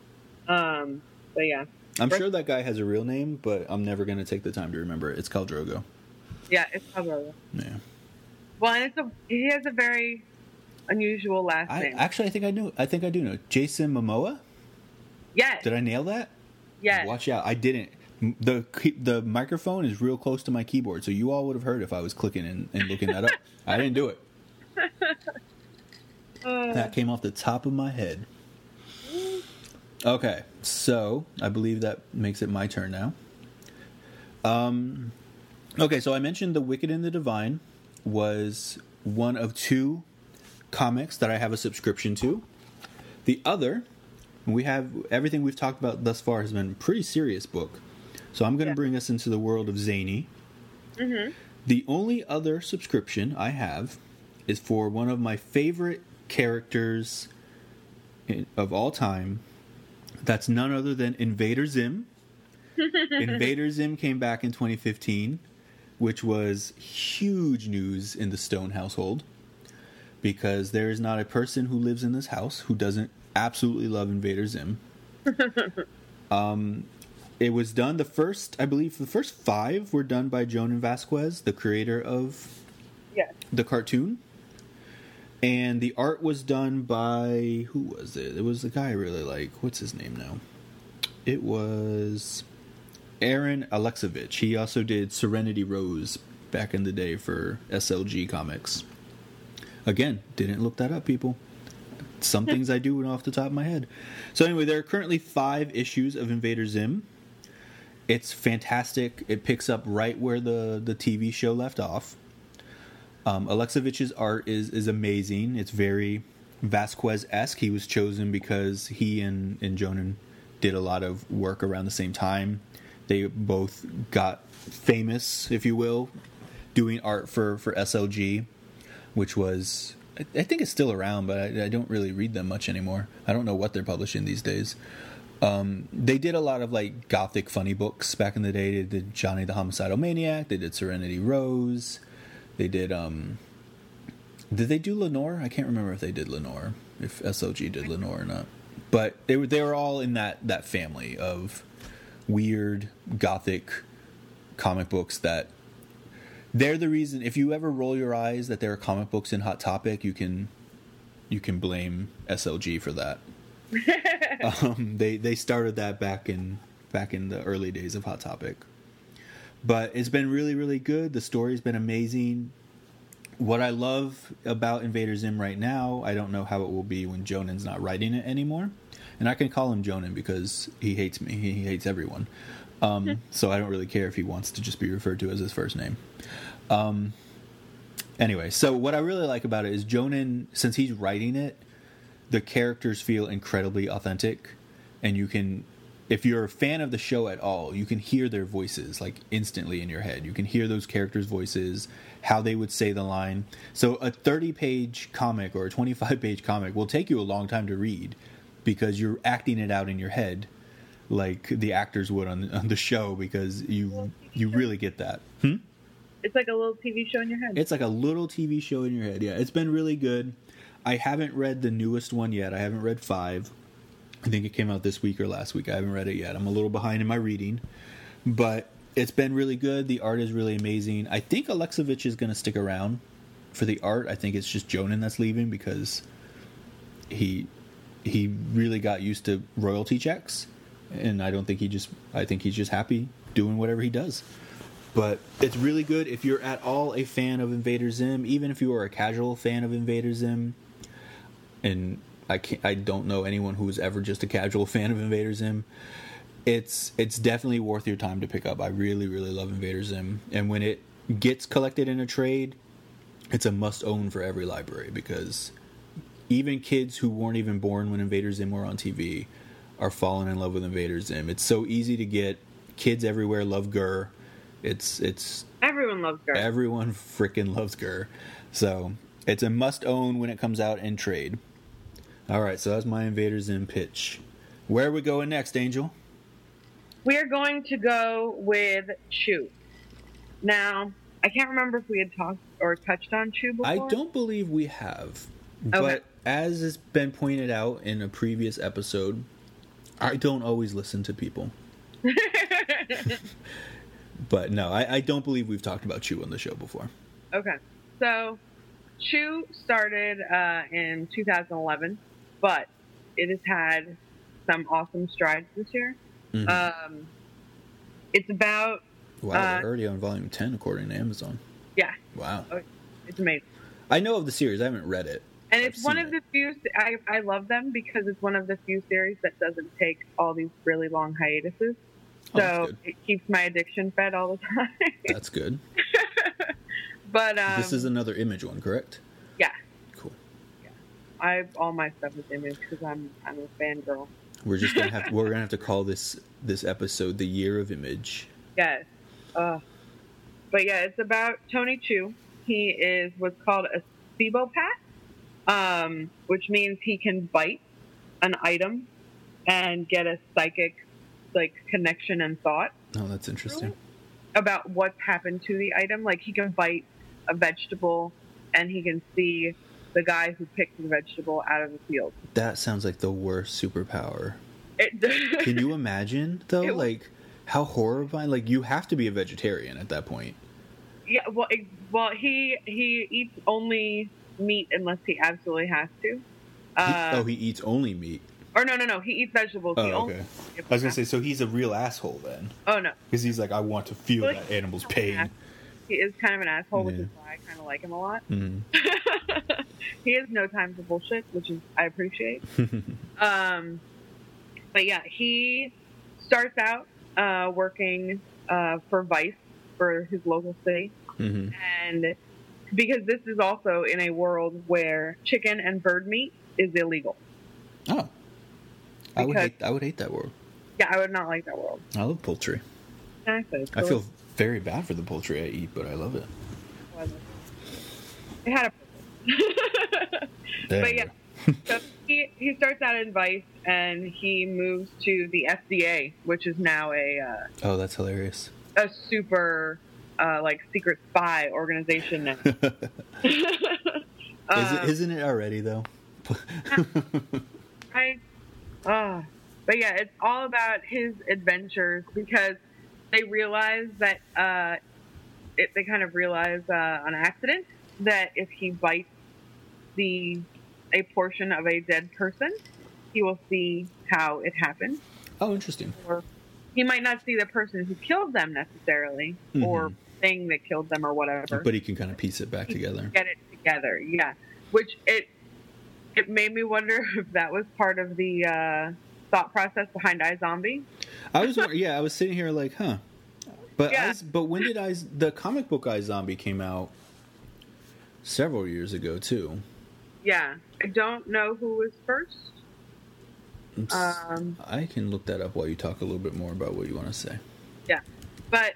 Um, but yeah, I'm sure that guy has a real name, but I'm never going to take the time to remember it. It's Khal Drogo. yeah, it's probably Yeah. well, and it's a he has a very unusual last I name. actually I think I know. I think I do know. Jason Momoa? yes, Did I nail that? Yes. Watch out! I didn't. The The microphone is real close to my keyboard, so you all would have heard if I was clicking and, and looking that up. I didn't do it. Uh, That came off the top of my head. Okay, so I believe that makes it my turn now. Um, okay, so I mentioned The Wicked and the Divine was one of two comics that I have a subscription to. The other, we have everything we've talked about thus far has been a pretty serious book. So I'm going to Yeah. bring us into the world of Zany. Mm-hmm. The only other subscription I have is for one of my favorite characters in, of all time. That's none other than Invader Zim. Invader Zim came back in 2015, which was huge news in the Stone household because there is not a person who lives in this house who doesn't absolutely love Invader Zim. um, it was done the first, I believe, the first five were done by Jhonen Vasquez, the creator of yes. the cartoon. And the art was done by who was it? It was the guy I really like. What's his name now? It was Aaron Alexovich. He also did Serenity Rose back in the day for SLG Comics. Again, didn't look that up, people. Some things I do when off the top of my head. So anyway, there are currently five issues of Invader Zim. It's fantastic. It picks up right where the the TV show left off. Um, Alexovich's art is is amazing. It's very Vasquez esque. He was chosen because he and and Jhonen did a lot of work around the same time. They both got famous, if you will, doing art for for SLG, which was I, I think it's still around, but I, I don't really read them much anymore. I don't know what they're publishing these days. Um, they did a lot of like gothic funny books back in the day. They did Johnny the Homicidal Maniac. They did Serenity Rose. They did um did they do Lenore? I can't remember if they did Lenore. if SLG did Lenore or not. But they were they were all in that that family of weird gothic comic books that they're the reason if you ever roll your eyes that there are comic books in Hot Topic, you can you can blame SLG for that. um, they they started that back in back in the early days of Hot Topic. But it's been really really good. The story's been amazing. What I love about Invader Zim right now, I don't know how it will be when Jhonen's not writing it anymore. And I can call him Jhonen because he hates me. He, he hates everyone. Um, so I don't really care if he wants to just be referred to as his first name. Um, anyway, so what I really like about it is Jhonen, since he's writing it, the characters feel incredibly authentic, and you can, if you're a fan of the show at all, you can hear their voices like instantly in your head. You can hear those characters' voices, how they would say the line. So a 30 page comic or a 25 page comic will take you a long time to read because you're acting it out in your head like the actors would on, on the show because you you really get that. Hmm? It's like a little TV show in your head. It's like a little TV show in your head. Yeah, it's been really good. I haven't read the newest one yet. I haven't read five. I think it came out this week or last week. I haven't read it yet. I'm a little behind in my reading, but it's been really good. The art is really amazing. I think Alexovich is going to stick around for the art. I think it's just Jhonen that's leaving because he he really got used to royalty checks, and I don't think he just. I think he's just happy doing whatever he does but it's really good if you're at all a fan of Invader Zim, even if you are a casual fan of Invader Zim. And I can't, I don't know anyone who's ever just a casual fan of Invader Zim. It's it's definitely worth your time to pick up. I really really love Invader Zim, and when it gets collected in a trade, it's a must own for every library because even kids who weren't even born when Invader Zim were on TV are falling in love with Invader Zim. It's so easy to get. Kids everywhere love GIR it's it's everyone loves GIR. Everyone freaking loves GIR. So it's a must own when it comes out in trade. All right, so that's my Invader Zim pitch. Where are we going next, Angel? We are going to go with Chew. Now, I can't remember if we had talked or touched on Chew before. I don't believe we have. Okay. But as has been pointed out in a previous episode, I don't always listen to people. But no, I, I don't believe we've talked about Chew on the show before. Okay. So Chew started uh, in 2011, but it has had some awesome strides this year. Mm-hmm. Um, it's about. Wow, uh, we're already on volume 10 according to Amazon. Yeah. Wow. Oh, it's amazing. I know of the series, I haven't read it. And it's one of it. the few, I, I love them because it's one of the few series that doesn't take all these really long hiatuses. Oh, so it keeps my addiction fed all the time. that's good. but um, this is another image one, correct? Yeah. Cool. Yeah. I have all my stuff is image because I'm I'm a fangirl. We're just gonna have we're gonna have to call this this episode the year of image. Yes. Uh, but yeah, it's about Tony Chu. He is what's called a Cibopath, um, which means he can bite an item and get a psychic like connection and thought. Oh, that's interesting. About what's happened to the item. Like he can bite a vegetable and he can see the guy who picked the vegetable out of the field. That sounds like the worst superpower. It, can you imagine though? It, like how horrifying! Like you have to be a vegetarian at that point. Yeah. Well, it, well, he he eats only meat unless he absolutely has to. Uh, he, oh, he eats only meat. Or no, no, no. He eats vegetables. Oh, okay. I was gonna say, so he's a real asshole then. Oh no. Because he's like, I want to feel well, that animal's pain. He is kind of an asshole, yeah. which is why I kind of like him a lot. Mm-hmm. he has no time for bullshit, which is I appreciate. um, but yeah, he starts out uh, working uh, for Vice for his local city, mm-hmm. and because this is also in a world where chicken and bird meat is illegal. Oh. I would hate. I would hate that world. Yeah, I would not like that world. I love poultry. Exactly. I feel very bad for the poultry I eat, but I love it. It had a but yeah, so he he starts out in Vice and he moves to the FDA, which is now a uh, oh, that's hilarious. A super uh, like secret spy organization. um, Is it, isn't it already though? right? Oh, but yeah, it's all about his adventures because they realize that uh, it, they kind of realize uh, on accident that if he bites the a portion of a dead person, he will see how it happened. Oh, interesting. Or he might not see the person who killed them necessarily, Mhm. or thing that killed them, or whatever. But he can kind of piece it back He together. Get it together, yeah. Which it it made me wonder if that was part of the uh, thought process behind iZombie. I was, yeah, I was sitting here like, huh. But Yeah. I, but when did I the comic book iZombie came out several years ago too. Yeah, I don't know who was first. Um, I can look that up while you talk a little bit more about what you want to say. yeah, but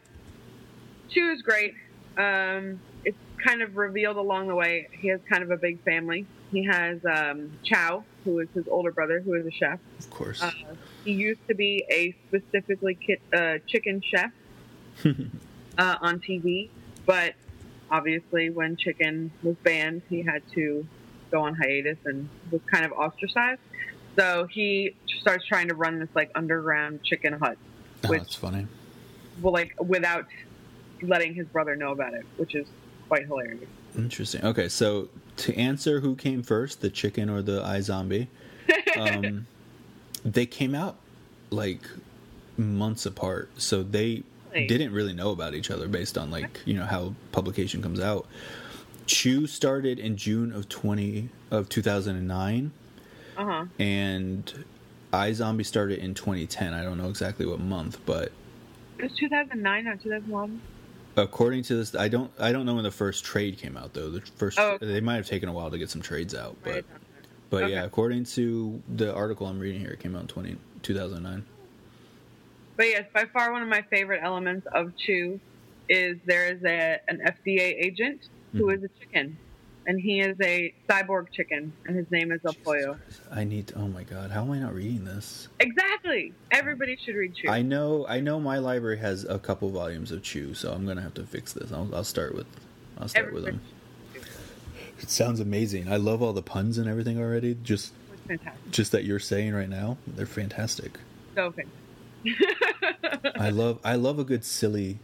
Chew is great. Um, it's kind of revealed along the way. He has kind of a big family. He has um, Chow, who is his older brother, who is a chef. Of course. Uh, he used to be a specifically ki- uh, chicken chef uh, on TV, but obviously, when chicken was banned, he had to go on hiatus and was kind of ostracized. So he starts trying to run this like underground chicken hut, oh, which- that's funny. well, like without letting his brother know about it, which is quite hilarious. Interesting. Okay, so to answer who came first, the chicken or the iZombie, um, they came out like months apart, so they Really? didn't really know about each other based on like you know how publication comes out. Chew started in June of twenty of two thousand and nine, Uh huh. and iZombie started in twenty ten. I don't know exactly what month, but It was 2009, not 2011. According to this, I don't I don't know when the first trade came out though. The first Oh, okay. they might have taken a while to get some trades out, but. Right. But Okay. yeah, according to the article I'm reading here, it came out in 20, 2009. But yes, by far one of my favorite elements of Chew is there is a an FDA agent who Mhm. is a chicken, and he is a cyborg chicken, and his name is El Pollo. I need. To, oh my god, how am I not reading this? Exactly. Everybody should read Chew. I know. I know my library has a couple volumes of Chew, so I'm gonna have to fix this. I'll, I'll start with. I'll start with Everybody them. It sounds amazing. I love all the puns and everything already. Just, fantastic. just that you're saying right now, they're fantastic. So fantastic. I love. I love a good silly.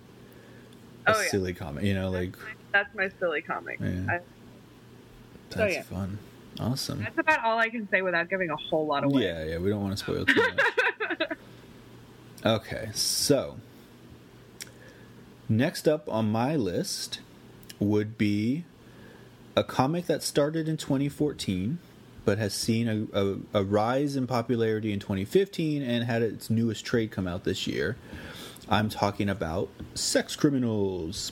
A Oh, yeah. silly comment. You know, like That's my silly comic. Yeah. I, Oh, that's Oh, yeah. fun. Awesome. that's about all I can say without giving a whole lot away. Yeah, yeah. We don't want to spoil too much. Okay, so next up on my list would be a comic that started in 2014 but has seen a, a, a rise in popularity in 2015 and had its newest trade come out this year. I'm talking about Sex Criminals.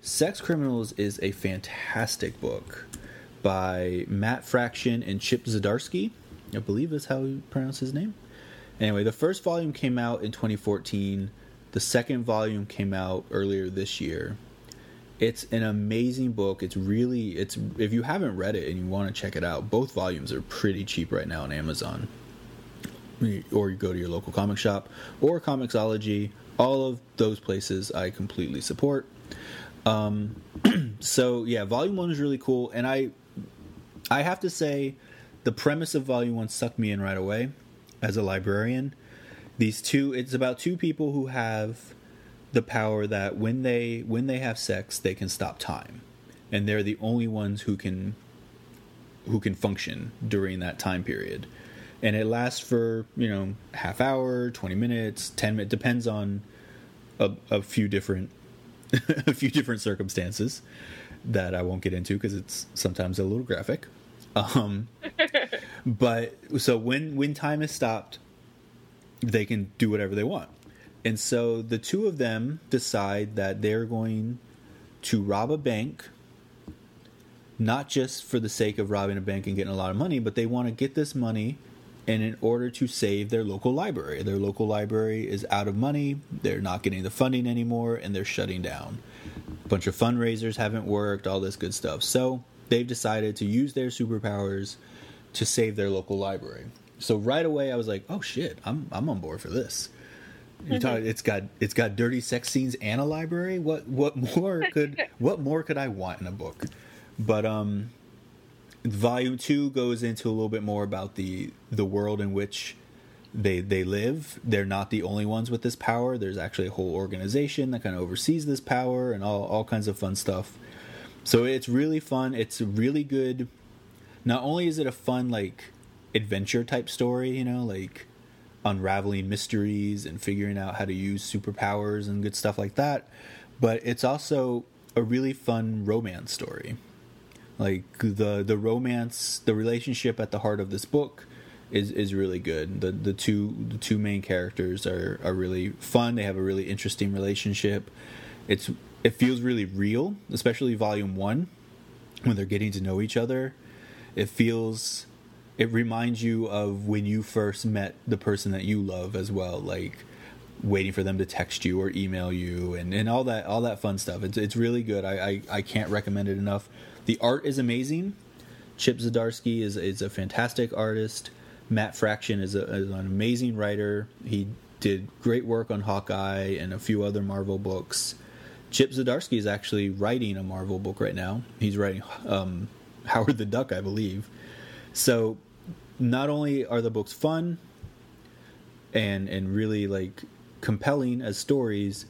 Sex Criminals is a fantastic book by Matt Fraction and Chip Zdarsky. I believe is how you pronounce his name. Anyway, the first volume came out in 2014. The second volume came out earlier this year. It's an amazing book. It's really it's if you haven't read it and you want to check it out, both volumes are pretty cheap right now on Amazon. Or you go to your local comic shop or Comixology. All of those places I completely support. Um, so yeah, volume one is really cool, and I I have to say the premise of volume one sucked me in right away as a librarian. These two it's about two people who have the power that when they when they have sex they can stop time. And they're the only ones who can who can function during that time period. And it lasts for, you know, half hour, 20 minutes, 10 minutes depends on a, a few different a few different circumstances that I won't get into because it's sometimes a little graphic. Um, but so when when time is stopped, they can do whatever they want, and so the two of them decide that they're going to rob a bank, not just for the sake of robbing a bank and getting a lot of money, but they want to get this money. And in order to save their local library, their local library is out of money. They're not getting the funding anymore, and they're shutting down a bunch of fundraisers haven't worked, all this good stuff. So they've decided to use their superpowers to save their local library. So right away, I was like, "Oh shit, I'm I'm on board for this." You talk, it's got it's got dirty sex scenes and a library. What what more could what more could I want in a book? But um, volume two goes into a little bit more about the the world in which they they live. They're not the only ones with this power. There's actually a whole organization that kind of oversees this power and all all kinds of fun stuff. So it's really fun. It's really good. Not only is it a fun like adventure type story, you know, like unraveling mysteries and figuring out how to use superpowers and good stuff like that, but it's also a really fun romance story. Like the the romance, the relationship at the heart of this book is is really good. The the two the two main characters are are really fun. They have a really interesting relationship. It's it feels really real, especially volume 1 when they're getting to know each other. It feels it reminds you of when you first met the person that you love as well, like waiting for them to text you or email you and, and all that all that fun stuff. It's it's really good. I, I, I can't recommend it enough. The art is amazing. Chip Zdarsky is is a fantastic artist. Matt Fraction is, a, is an amazing writer. He did great work on Hawkeye and a few other Marvel books. Chip Zdarsky is actually writing a Marvel book right now. He's writing um, Howard the Duck, I believe. So, not only are the books fun and and really like compelling as stories,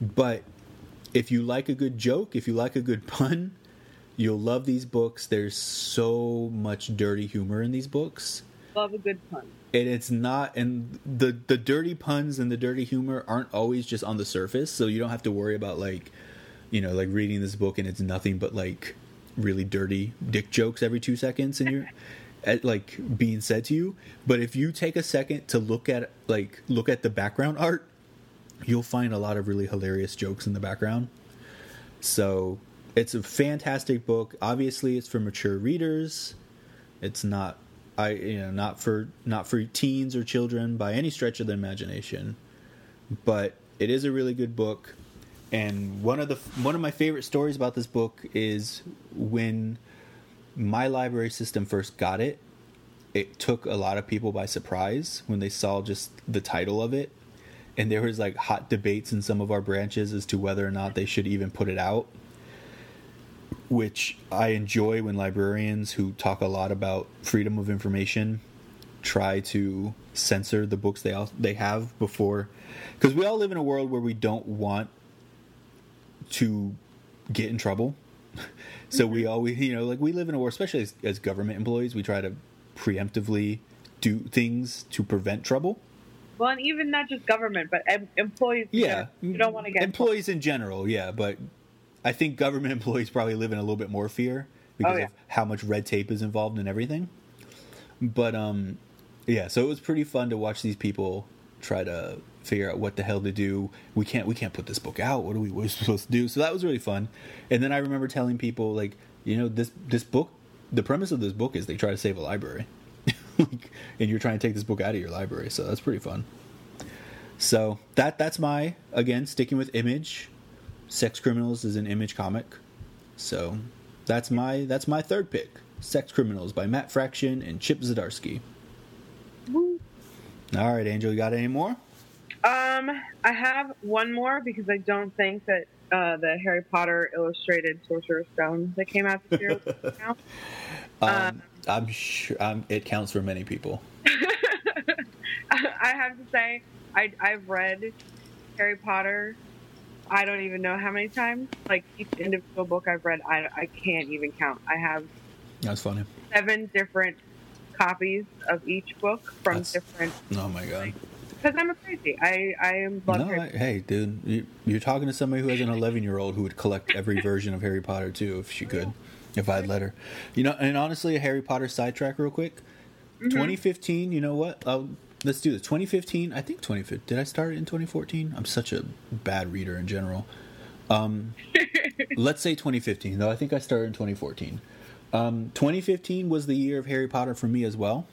but if you like a good joke, if you like a good pun, you'll love these books. There's so much dirty humor in these books love a good pun. And it's not, and the the dirty puns and the dirty humor aren't always just on the surface, so you don't have to worry about like, you know, like reading this book and it's nothing but like really dirty dick jokes every two seconds, and you're. at like being said to you but if you take a second to look at like look at the background art you'll find a lot of really hilarious jokes in the background so it's a fantastic book obviously it's for mature readers it's not I you know not for not for teens or children by any stretch of the imagination, but it is a really good book. And one of the one of my favorite stories about this book is when my library system first got it. It took a lot of people by surprise when they saw just the title of it, and there was like hot debates in some of our branches as to whether or not they should even put it out which I enjoy when librarians who talk a lot about freedom of information try to censor the books they all, they have before because we all live in a world where we don't want to get in trouble. so we mm-hmm. always, you know, like we live in a world, especially as, as government employees, we try to preemptively do things to prevent trouble. Well, and even not just government, but em- employees. Yeah, you don't want to get employees in general. Yeah, but I think government employees probably live in a little bit more fear because oh, yeah. of how much red tape is involved in everything. But um, yeah, so it was pretty fun to watch these people try to figure out what the hell to do. We can't we can't put this book out. What are we, what are we supposed to do? So that was really fun. And then I remember telling people like, you know, this this book, the premise of this book is they try to save a library, like, and you're trying to take this book out of your library. So that's pretty fun. So that that's my again sticking with image Sex Criminals is an image comic. So that's my that's my third pick. Sex Criminals by Matt Fraction and Chip Zdarsky. Woo. All right, Angel, you got any more? Um, I have one more because I don't think that uh, the Harry Potter illustrated Sorcerer's Stone that came out this year um, um, I'm sure um, it counts for many people. I have to say, I, I've read Harry Potter I don't even know how many times. Like each individual book I've read, I, I can't even count. I have that's funny seven different copies of each book from that's, different. Oh my god! Because I'm a crazy. I I am. No, I, hey, dude, you, are talking to somebody who has an 11 year old who would collect every version of Harry Potter too, if she could, if I'd let her. You know, and honestly, a Harry Potter sidetrack real quick. Mm-hmm. 2015. You know what? I'll let's do this. 2015. I think 2015. Did I start in 2014? I'm such a bad reader in general. Um, let's say 2015. Though I think I started in 2014. Um, 2015 was the year of Harry Potter for me as well.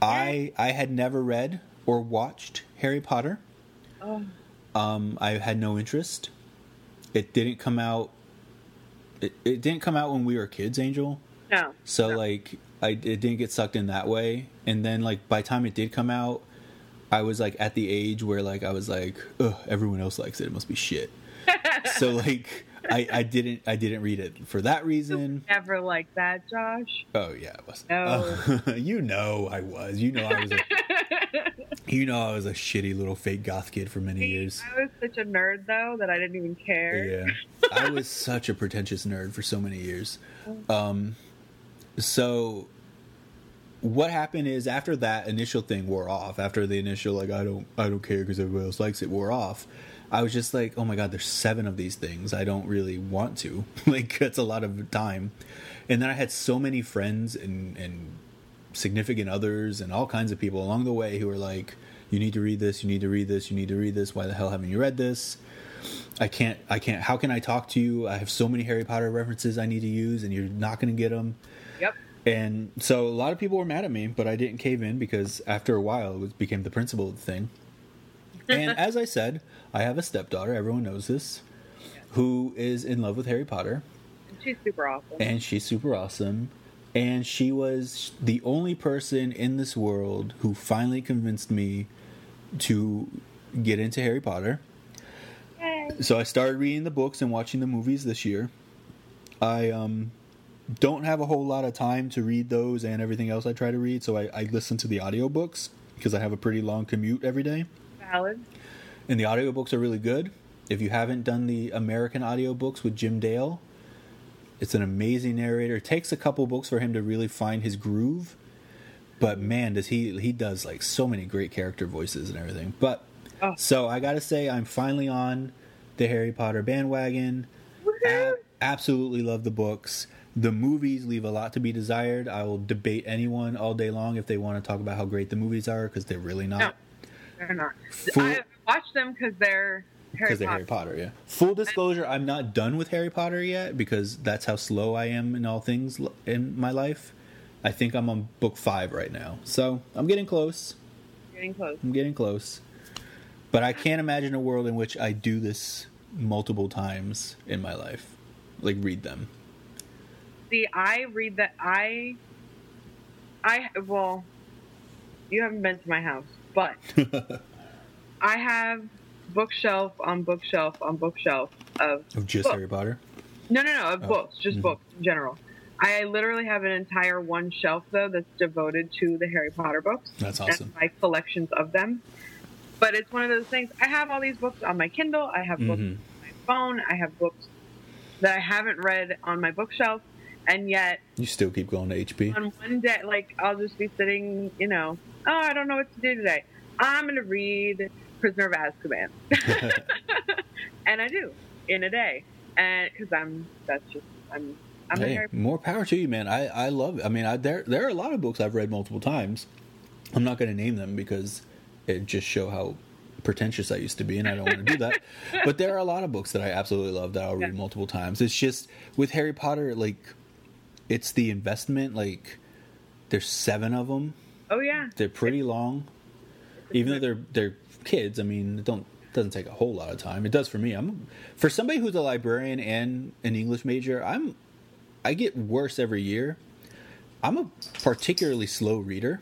I I had never read or watched Harry Potter. Oh. Um, I had no interest. It didn't come out. It, it didn't come out when we were kids, Angel. No. So no. like I it didn't get sucked in that way. And then like by the time it did come out, I was like at the age where like I was like, Ugh, everyone else likes it. It must be shit. so like I, I didn't I didn't read it for that reason. Never like that, Josh. Oh yeah, it was. No. you know I was. You know I was. A, you know I was a shitty little fake goth kid for many years. I was such a nerd though that I didn't even care. Yeah, I was such a pretentious nerd for so many years. Um, so what happened is after that initial thing wore off, after the initial like I don't I don't care because everybody else likes it wore off, I was just like, oh my god, there's seven of these things. I don't really want to. like that's a lot of time. And then I had so many friends and and significant others and all kinds of people along the way who were like, you need to read this, you need to read this, you need to read this. Why the hell haven't you read this? I can't I can't how can I talk to you? I have so many Harry Potter references I need to use and you're not going to get them. Yep. And so a lot of people were mad at me, but I didn't cave in because after a while it was- became the principle of the thing. And as I said, I have a stepdaughter, everyone knows this, who is in love with Harry Potter, And she's super awesome. and she's super awesome. And she was the only person in this world who finally convinced me to get into Harry Potter. Yay. So I started reading the books and watching the movies this year. I um, don't have a whole lot of time to read those and everything else I try to read, so I, I listen to the audiobooks because I have a pretty long commute every day. Valid. And the audiobooks are really good. If you haven't done the American audiobooks with Jim Dale, it's an amazing narrator. It takes a couple books for him to really find his groove. But man, does he he does like so many great character voices and everything. But Oh. so I got to say I'm finally on the Harry Potter bandwagon. Woohoo! Ab- absolutely love the books. The movies leave a lot to be desired. I will debate anyone all day long if they want to talk about how great the movies are because they're really not. No, they're not. Full- I watched them because they're Harry because Potter. they're Harry Potter. Yeah. Full disclosure: I'm not done with Harry Potter yet because that's how slow I am in all things in my life. I think I'm on book five right now, so I'm getting close. Getting close. I'm getting close. But I can't imagine a world in which I do this multiple times in my life, like read them. See, I read that. I, I well, you haven't been to my house, but I have bookshelf on bookshelf on bookshelf of Of just Book. Harry Potter. no, no, no, of Oh. books, just Mhm. books in general. I literally have an entire one shelf though that's devoted to the Harry Potter books. That's and awesome. my collections of them. But it's one of those things. I have all these books on my Kindle. I have books Mhm. on my phone. I have books that I haven't read on my bookshelf, and yet You still keep going to HP. on one day, like I'll just be sitting, you know, oh, I don't know what to do today. I'm going to read Prisoner of Azkaban, and I do in a day, and because I'm that's just I'm I'm a Hey, Harry more power to you, man. I, I love it. I mean, I, there there are a lot of books I've read multiple times. I'm not going to name them because it just show how pretentious I used to be, and I don't want to do that. But there are a lot of books that I absolutely love that I'll read Yeah. multiple times. It's just with Harry Potter, like it's the investment. Like there's seven of them. Oh yeah, They're pretty long, even though they're they're kids. I mean, it don't doesn't take a whole lot of time. It does for me. I'm for somebody who's a librarian and an English major. I'm I get worse every year. I'm a particularly slow reader.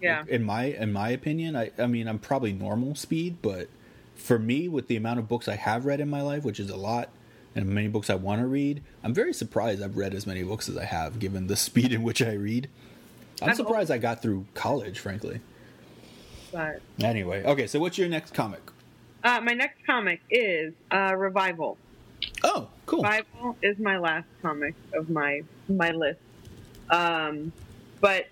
yeah. In my in my opinion, I I mean I'm probably normal speed, but for me, with the amount of books I have read in my life, which is a lot, and many books I want to read, I'm very surprised I've read as many books as I have, given the speed in which I read. I'm surprised I got through college, frankly. But Anyway, okay, so what's your next comic? uh, my next comic is uh, Revival. Oh, cool. Revival is my last comic of my my list. Um, but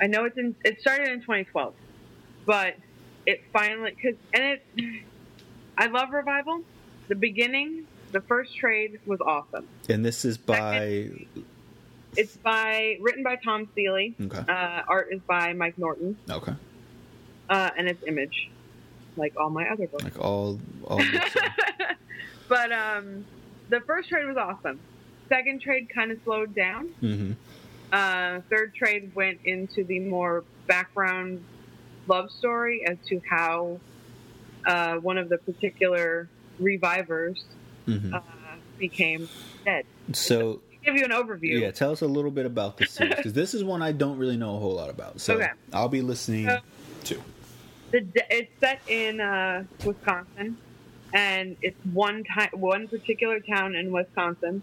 I know it's in. It started in 2012, but it finally because and it. I love Revival. The beginning, the first trade was awesome. And this is by It's by written by Tom Seeley. okay, Uh, art is by Mike Norton, okay, uh, and it's Image, like all my other books. like all all. but um, the first trade was awesome. Second trade kind of slowed down. Mm-hmm. Uh, third trade went into the more background love story as to how uh, one of the particular revivers Mhm. uh, became dead. So give you an overview. yeah, tell us a little bit about this series because this is one I don't really know a whole lot about. So Okay. I'll be listening So- to. The it's set in uh, Wisconsin, and it's one time, one particular town in Wisconsin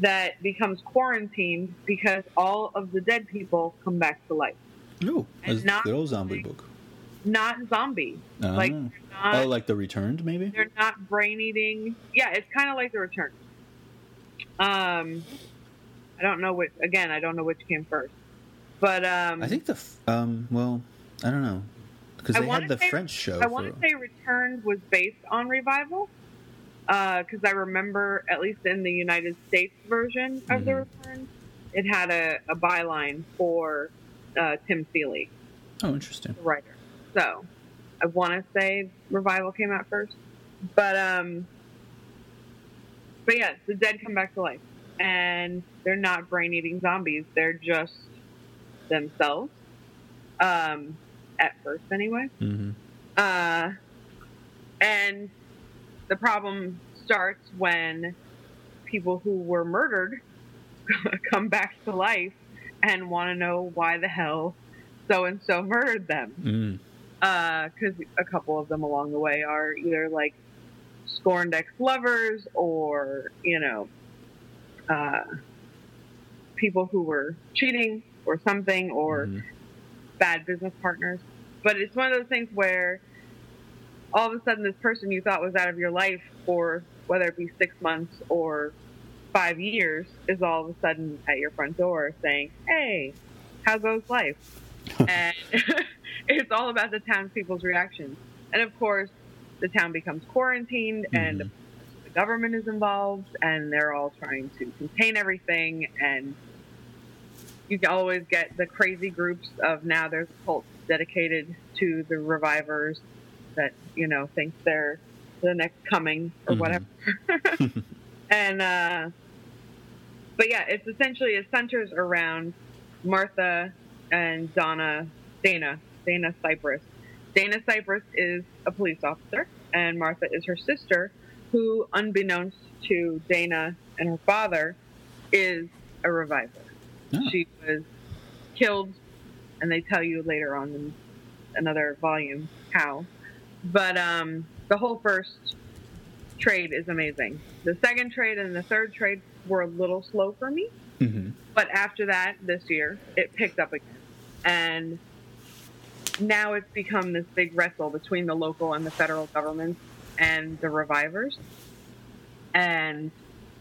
that becomes quarantined because all of the dead people come back to life. Ooh, And that's not good old zombie book. Not zombie, like Ah. they're not, oh, like the returned, maybe. they're not brain eating. Yeah, it's kind of like the return. Um, I don't know which. Again, I don't know which came first, but um, I think the um. Well, I don't know because they had the say- French show. I want to say Returned was based on Revival because I remember, at least in the United States version of the Mhm. Return, it had a, a byline for uh, Tim Seeley, oh, interesting. the writer. So I want to say Revival came out first, but um, but yeah, the dead come back to life, and they're not brain-eating zombies; they're just themselves. Um, at first, anyway. hmm Uh, and the problem starts when people who were murdered come back to life and want to know why the hell so and so murdered them. Mm. Because a couple of them along the way are either like scorned ex lovers or, you know, uh, people who were cheating or something or Mhm. bad business partners. But it's one of those things where all of a sudden this person you thought was out of your life for whether it be six months or five years is all of a sudden at your front door saying, Hey, how goes life? and it's all about the townspeople's reactions. And of course, the town becomes quarantined and Mhm. the government is involved and they're all trying to contain everything and you can always get the crazy groups of now there's cults dedicated to the revivers that you know think they're the next coming or Mhm. whatever and uh but yeah it's essentially it centers around martha and donna dana dana cypress dana cypress is a police officer and martha is her sister who unbeknownst to dana and her father is a reviver Oh. she was killed, and they tell you later on in another volume how. But um, the whole first trade is amazing. The second trade and the third trade were a little slow for me, Mhm. but after that, this year, it picked up again. And now it's become this big wrestle between the local and the federal governments and the revivers. And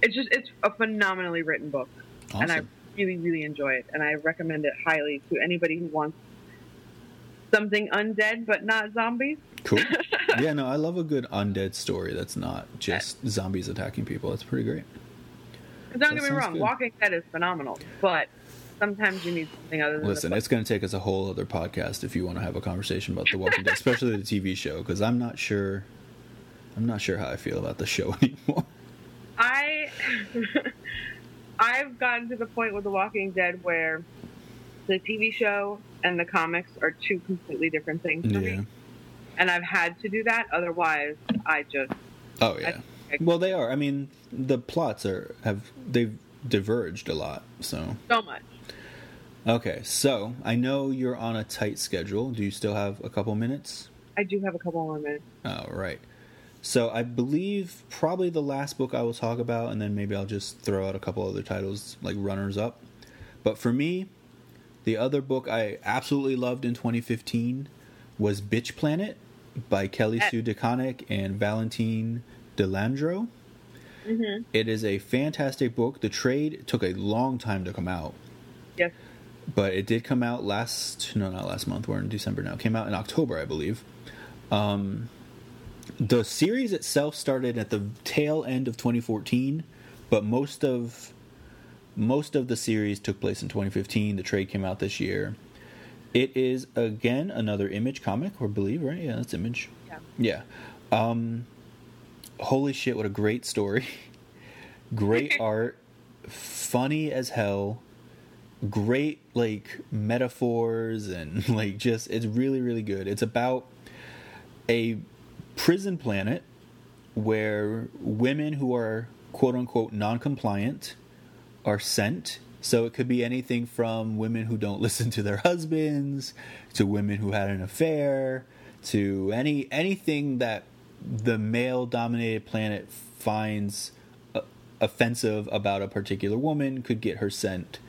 it's just, it's a phenomenally written book and I really, really enjoy it, and I recommend it highly to anybody who wants something undead but not zombies. Cool. yeah, no, I love a good undead story that's not just zombies attacking people. That's pretty great. Don't That get me wrong, good. Walking Dead is phenomenal, but sometimes you need something other than Listen, it's going to take us a whole other podcast if you want to have a conversation about The Walking Dead, especially the TV show, because I'm not sure. I'm not sure how I feel about the show anymore. I I've gotten to the point with The Walking Dead where the TV show and the comics are two completely different things for Yeah. me, and I've had to do that. Otherwise, I just Oh yeah. I- Well, they are. I mean, the plots are have they've diverged a lot. So so much. Okay, so I know you're on a tight schedule. Do you still have a couple minutes? I do have a couple more minutes. Oh, right. So I believe probably the last book I will talk about, and then maybe I'll just throw out a couple other titles like runners up. But for me, the other book I absolutely loved in 2015 was Bitch Planet by Kelly. Sue DeConnick and Valentine De Landro. hmm It is a fantastic book. The trade took a long time to come out, Yes. But it did come out last no not last month we're in december now. It came out in october i believe. Um, the series itself started at the tail end of 2014 but most of most of the series took place in 2015 the trade came out this year. It is again another image comic or believe right? Yeah that's image. Yeah. yeah. Um holy shit what a great story. Great art. Funny as hell great like metaphors and like just it's really really good. It's about a prison planet where women who are quote unquote non-compliant are sent. So it could be anything from women who don't listen to their husbands to women who had an affair to any anything that the male dominated planet finds uh, offensive about a particular woman could get her sent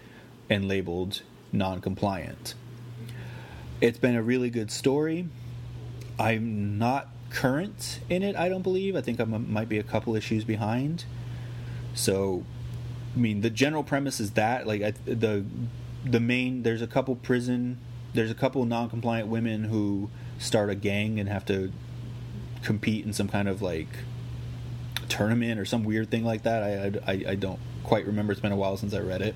and labeled non compliant. It's been a really good story. I'm not current in it, I don't believe. I think I might be a couple issues behind. So, I mean, the general premise is that like I, the the main there's a couple prison there's a couple non-compliant women who start a gang and have to compete in some kind of like tournament or some weird thing like that. I, I, I don't quite remember. It's been a while since I read it.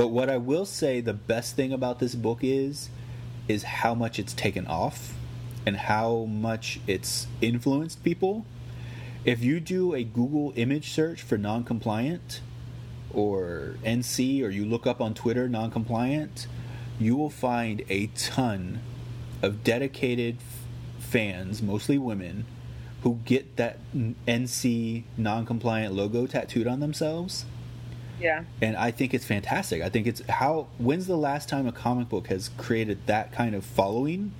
But what I will say the best thing about this book is is how much it's taken off and how much it's influenced people. If you do a Google image search for non-compliant or NC or you look up on Twitter non-compliant, you will find a ton of dedicated fans, mostly women, who get that NC non-compliant logo tattooed on themselves. Yeah. And I think it's fantastic. I think it's how when's the last time a comic book has created that kind of following?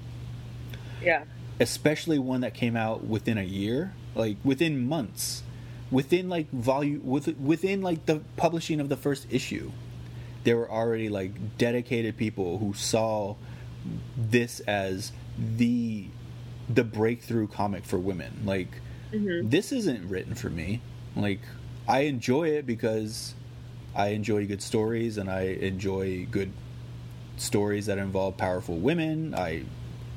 Yeah. Especially one that came out within a year, like within months, within like volume with within like the publishing of the first issue. There were already like dedicated people who saw this as the the breakthrough comic for women. Like mm-hmm. this isn't written for me. Like I enjoy it because I enjoy good stories and I enjoy good stories that involve powerful women. I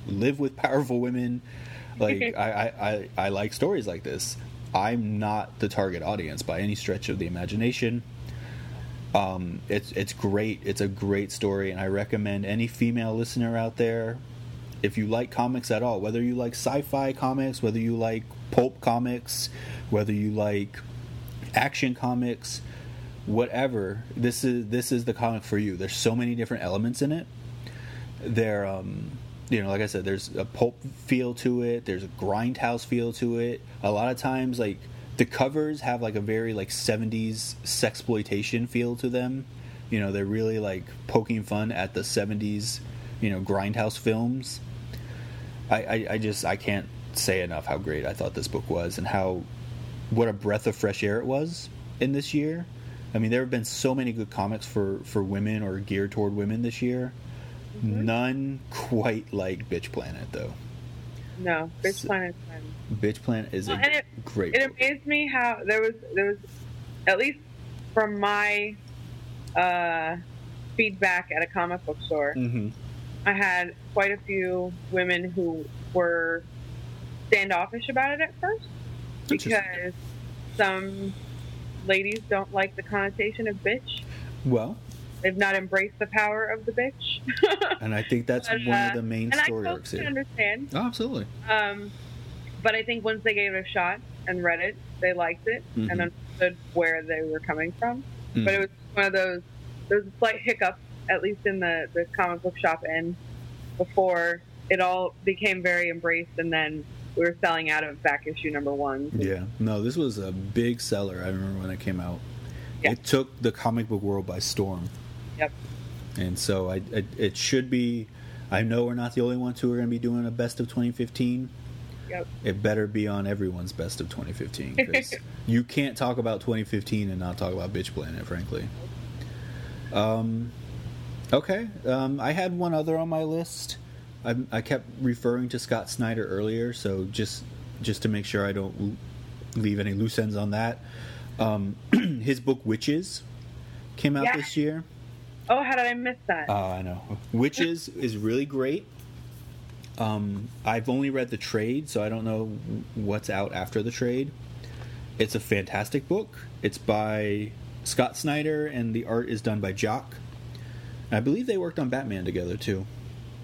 live with powerful women. Like I, I, I, like stories like this. I'm not the target audience by any stretch of the imagination. Um, it's it's great. It's a great story, and I recommend any female listener out there, if you like comics at all, whether you like sci-fi comics, whether you like pulp comics, whether you like action comics, whatever. This is this is the comic for you. There's so many different elements in it. There, um, you know, like I said, there's a pulp feel to it. There's a grindhouse feel to it. A lot of times, like the covers have like a very like 70s sexploitation feel to them. You know, they're really like poking fun at the 70s, you know, grindhouse films. I, I, I just I can't say enough how great I thought this book was and how what a breath of fresh air it was in this year I mean, there have been so many good comics for for women or geared toward women this year. Mm-hmm. None quite like Bitch Planet, though. No, Bitch so, Planet. Bitch Planet is well, a it, great. It book. amazed me how there was there was at least from my uh, feedback at a comic book store. Mm-hmm. I had quite a few women who were standoffish about it at first because some ladies don't like the connotation of bitch. Well, they've not embraced the power of the bitch. and I think that's but, one uh, of the main story arcs here. understand. Oh, absolutely. Um, but I think once they gave it a shot and read it, they liked it mm-hmm. and understood where they were coming from. Mm-hmm. But it was one of those. There was a slight hiccup, at least in the the comic book shop end, before it all became very embraced, and then we were selling out of back issue number one. Yeah, no, this was a big seller. I remember when it came out. Yeah. It took the comic book world by storm. Yep. And so I, I, it should be. I know we're not the only ones who are going to be doing a best of 2015. Yep. It better be on everyone's best of 2015 because you can't talk about 2015 and not talk about Bitch Planet, frankly. Um, okay. Um, I had one other on my list. I, I kept referring to Scott Snyder earlier, so just just to make sure I don't leave any loose ends on that. Um, his book Wytches came out yeah. this year. Oh, how did I miss that? Oh, I know. Wytches is really great. Um, I've only read the trade, so I don't know what's out after the trade. It's a fantastic book. It's by Scott Snyder, and the art is done by Jock. I believe they worked on Batman together too.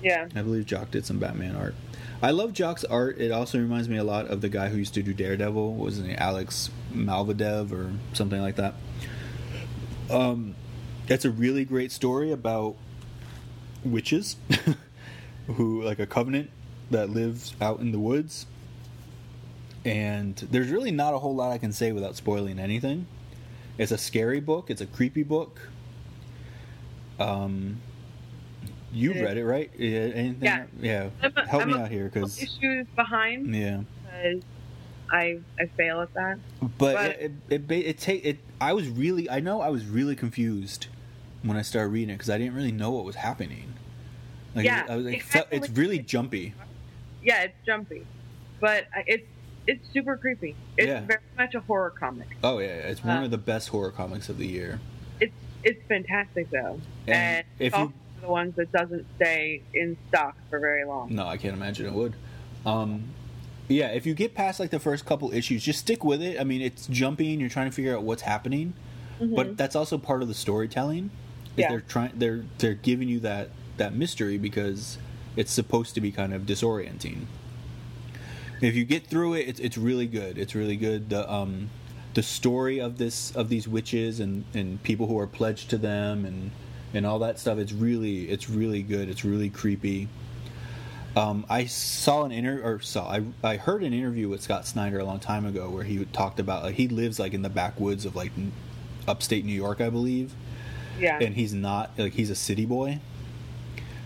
Yeah. I believe Jock did some Batman art. I love Jock's art. It also reminds me a lot of the guy who used to do Daredevil. Was name? Alex Malvadev or something like that. Um, it's a really great story about witches who, like a covenant that lives out in the woods. And there's really not a whole lot I can say without spoiling anything. It's a scary book. It's a creepy book. Um, you read it, right? Yeah. Anything? Yeah. yeah. Help I'm me a, out here, because issues behind. Yeah. Because I I fail at that. But, But- it it, it, it take it. I was really I know I was really confused when I started reading it because I didn't really know what was happening. Like, Yeah, I was, like, it's really jumpy. Yeah, it's jumpy, but it's it's super creepy. It's Yeah. very much a horror comic. Oh yeah, it's one Uh, of the best horror comics of the year. It's it's fantastic though, And and, if you- also one of the ones that doesn't stay in stock for very long. No, I can't imagine it would. Um, yeah, if you get past like the first couple issues, just stick with it. I mean, it's jumping. you're trying to figure out what's happening, but that's also part of the storytelling. Mm-hmm. Yeah. they're trying they're they're giving you that that mystery because it's supposed to be kind of disorienting. If you get through it, it's it's really good. It's really good. The um the story of this of these witches and and people who are pledged to them and and all that stuff. It's really it's really good. It's really creepy. Um, I saw an inter or saw I, I heard an interview with Scott Snyder a long time ago where he talked about like, he lives like in the backwoods of like n- upstate New York, I believe, Yeah, and he's not like he's a city boy.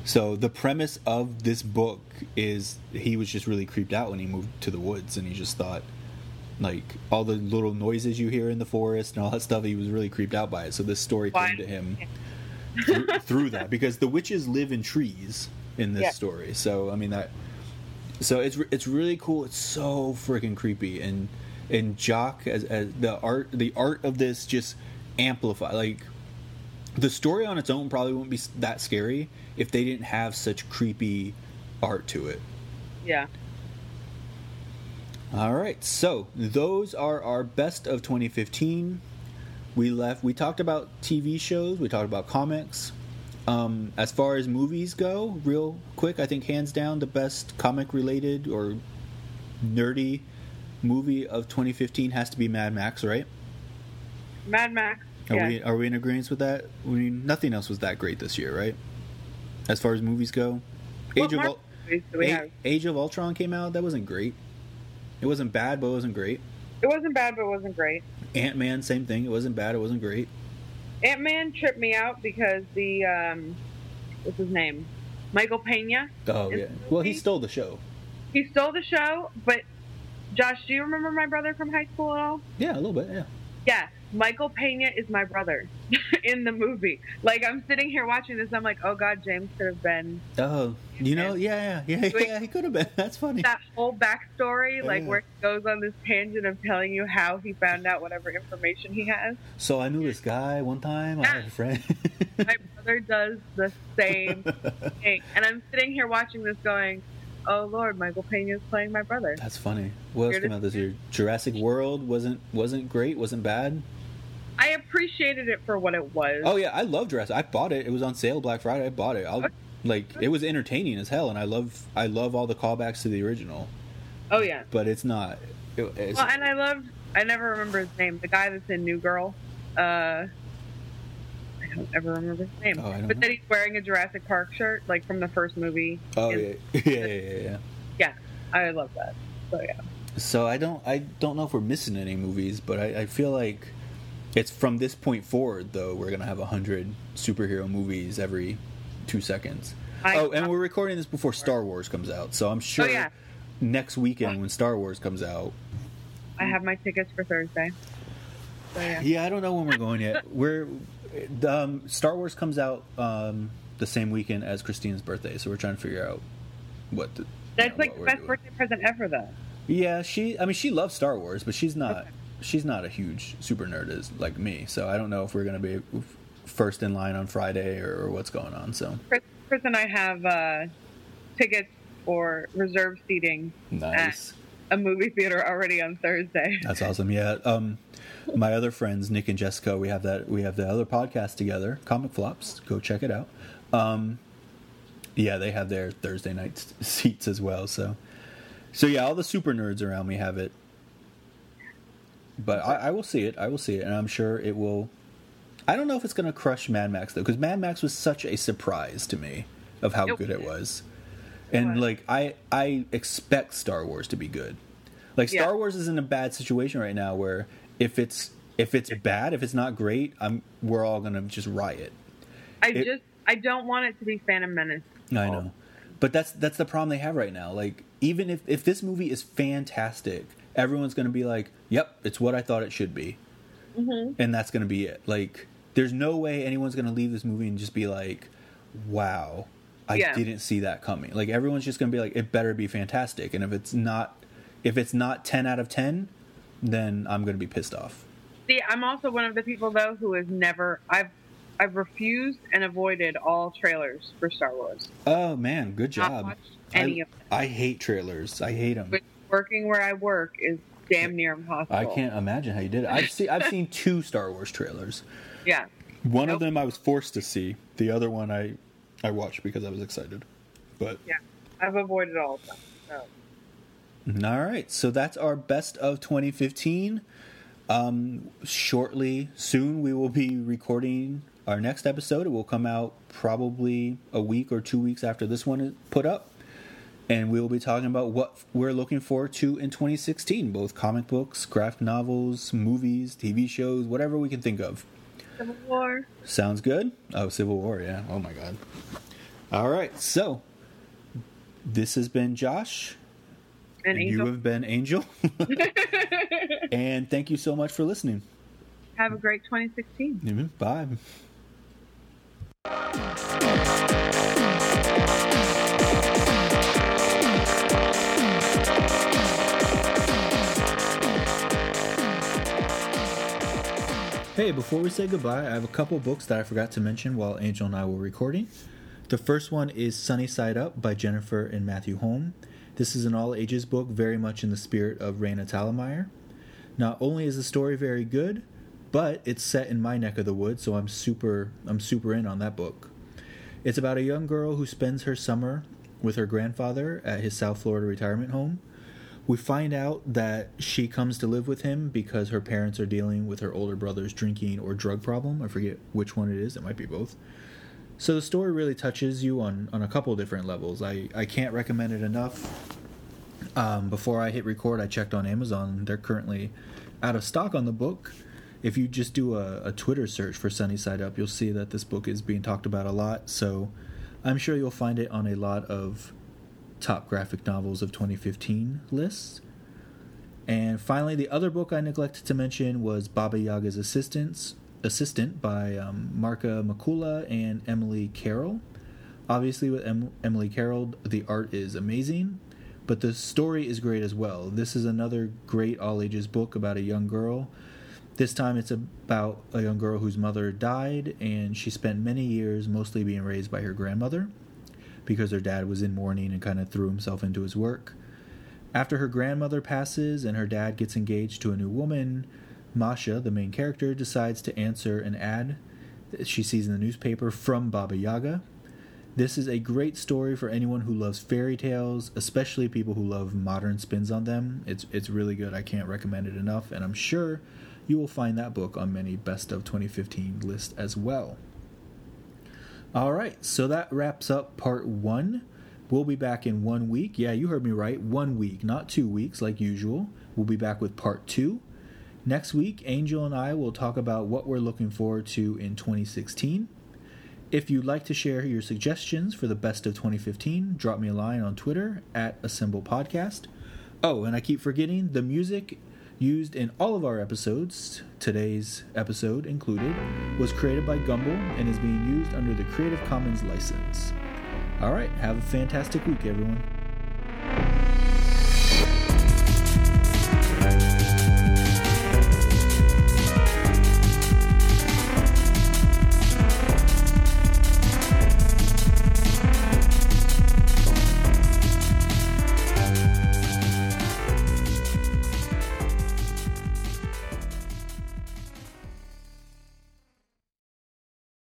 So the premise of this book is he was just really creeped out when he moved to the woods, and he just thought like all the little noises you hear in the forest and all that stuff. He was really creeped out by it. So this story came to him through, through that because the witches live in trees in this Yeah. story. So I mean that. So it's it's really cool. It's so freaking creepy and and Jock as, as the art the art of this just amplify like the story on its own probably wouldn't be that scary if they didn't have such creepy art to it. yeah. All right, so those are our best of 2015. We left. We talked about TV shows. We talked about comics. Um, as far as movies go, real quick, I think hands down the best comic-related or nerdy movie of 2015 has to be Mad Max, right? Mad Max. Are yeah. we are we in agreement with that? I mean, nothing else was that great this year, right? As far as movies go, What Age of Ul- movies we A- Age of Ultron came out. That wasn't great. It wasn't bad, but it wasn't great. It wasn't bad, but it wasn't great. Ant Man, same thing. It wasn't bad. It wasn't great. Ant Man tripped me out because the um, what's his name, Michael Pena. Oh yeah. Well, he stole the show. He stole the show, but Josh, do you remember my brother from high school at all? Yeah, a little bit. Yeah. Yeah, Michael Pena is my brother in the movie. Like I'm sitting here watching this, I'm like, oh god, James could have been Oh, you know, yeah, yeah, yeah, yeah. He could have been. That's funny. that whole backstory, oh, like where he goes on this tangent of telling you how he found out whatever information he has. So I knew this guy one time. I had a friend. My brother does the same thing, and I'm sitting here watching this, going, "Oh Lord, Michael Pena is playing my brother." That's funny. What else came out this year? Jurassic World wasn't wasn't great. Wasn't bad. I appreciated it for what it was. Oh yeah, I love Jurassic. I bought it. It was on sale Black Friday. I bought it. I'll, like it was entertaining as hell, and I love I love all the callbacks to the original. Oh, yeah. But it's not. It, it's, Well, and I loved. I never remember his name. The guy that's in New Girl. Uh, I don't ever remember his name. Oh, but know. then he's wearing a Jurassic Park shirt, like from the first movie. oh yeah, yeah, yeah, yeah, yeah. Yeah, I love that. So yeah. So I don't I don't know if we're missing any movies, but I, I feel like it's from this point forward though we're gonna have a hundred superhero movies every two seconds. I- oh, and we're recording this before Star Wars comes out, so I'm sure Oh, yeah. next weekend when Star Wars comes out. I have my tickets for Thursday. So yeah. Yeah, I don't know when we're going yet. We're um, Star Wars comes out um, the same weekend as Christine's birthday, so we're trying to figure out what. The, That's you know, like the best doing. birthday present ever, though. Yeah, she. I mean, she loves Star Wars, but she's not. Okay. She's not a huge super nerd as like me. So I don't know if we're gonna be first in line on Friday or, or what's going on. So Chris, Chris and I have uh, tickets for reserved seating nice. a movie theater already on Thursday. That's awesome. Yeah. Um, my other friends, Nick and Jessica, we have that. We have the other podcast together, Comic Flops. Go check it out. Um, yeah, they have their Thursday night seats as well. So, so yeah, all the super nerds around me have it. But I, I will see it. I will see it, and I'm sure it will. I don't know if it's going to crush Mad Max though, because Mad Max was such a surprise to me of how It good it was. and like I I expect Star Wars to be good. Like Star Yeah. Wars is in a bad situation right now where if it's if it's bad, if it's not great, I'm we're all gonna just riot. I It- just I don't want it to be Phantom Menace. I know, but that's that's the problem they have right now. Like even if if this movie is fantastic, everyone's going to be like, "Yep, it's what I thought it should be," Mm-hmm. and that's going to be it. Like, there's no way anyone's going to leave this movie and just be like, "Wow, I Yeah. didn't see that coming." Like, everyone's just going to be like, "It better be fantastic," and if it's not, if it's not ten out of ten, then I'm going to be pissed off. See, I'm also one of the people though who has never I've I've refused and avoided all trailers for Star Wars. Oh man, good job. any I, of them. I hate trailers. I hate them. Which working where I work is damn near impossible. I can't imagine how you did it. I've seen I've seen two Star Wars trailers. Yeah. One of them I was forced to see. The other one I I watched because I was excited. But Yeah. I've avoided all of them. So all right, so that's our best of 2015. Um, shortly, soon we will be recording our next episode. It will come out probably a week or two weeks after this one is put up, and we will be talking about what we're looking forward to in 2016, both comic books, graphic novels, movies, TV shows, whatever we can think of. Civil War. Sounds good. Oh, Civil War, yeah. Oh my god. All right, so this has been Josh. And You Angel. have been Angel. and thank you so much for listening. Have a great 2016. Mhm, Bye. Hey, before we say goodbye, I have a couple books that I forgot to mention while Angel and I were recording. The first one is Sunny Side Up by Jennifer and Matthew Holm. This is an all ages book, very much in the spirit of Raina Telgemeier. Not only is the story very good, but it's set in my neck of the woods, so I'm super I'm super in on that book. It's about a young girl who spends her summer with her grandfather at his South Florida retirement home. We find out that she comes to live with him because her parents are dealing with her older brother's drinking or drug problem. I forget which one it is, it might be both. So the story really touches you on, on a couple different levels. I, I can't recommend it enough. Um, before I hit record, I checked on Amazon. They're currently out of stock on the book. If you just do a, a Twitter search for Sunny Side Up, you'll see that this book is being talked about a lot. So I'm sure you'll find it on a lot of top graphic novels of 2015 lists. And finally, the other book I neglected to mention was Baba Yaga's Assistants, Assistant by um, Marika McCoola and Emily Carroll. Obviously, with em- Emily Carroll, the art is amazing, but the story is great as well. This is another great all ages book about a young girl. This time it's about a young girl whose mother died, and she spent many years mostly being raised by her grandmother because her dad was in mourning and kind of threw himself into his work. After her grandmother passes and her dad gets engaged to a new woman, Masha, the main character, decides to answer an ad that she sees in the newspaper from Baba Yaga. This is a great story for anyone who loves fairy tales, especially people who love modern spins on them. It's it's really good. I can't recommend it enough, and I'm sure you will find that book on many best of 2015 lists as well. All right, so that wraps up part one. We'll be back in one week. Yeah, you heard me right. One week, not two weeks like usual. We'll be back with part two. Next week, Angel and I will talk about what we're looking forward to in 2016. If you'd like to share your suggestions for the best of 2015, drop me a line on Twitter at Assemble Podcast. Oh, and I keep forgetting the music used in all of our episodes, today's episode included, was created by Gumble and is being used under the Creative Commons license. All right, have a fantastic week, everyone.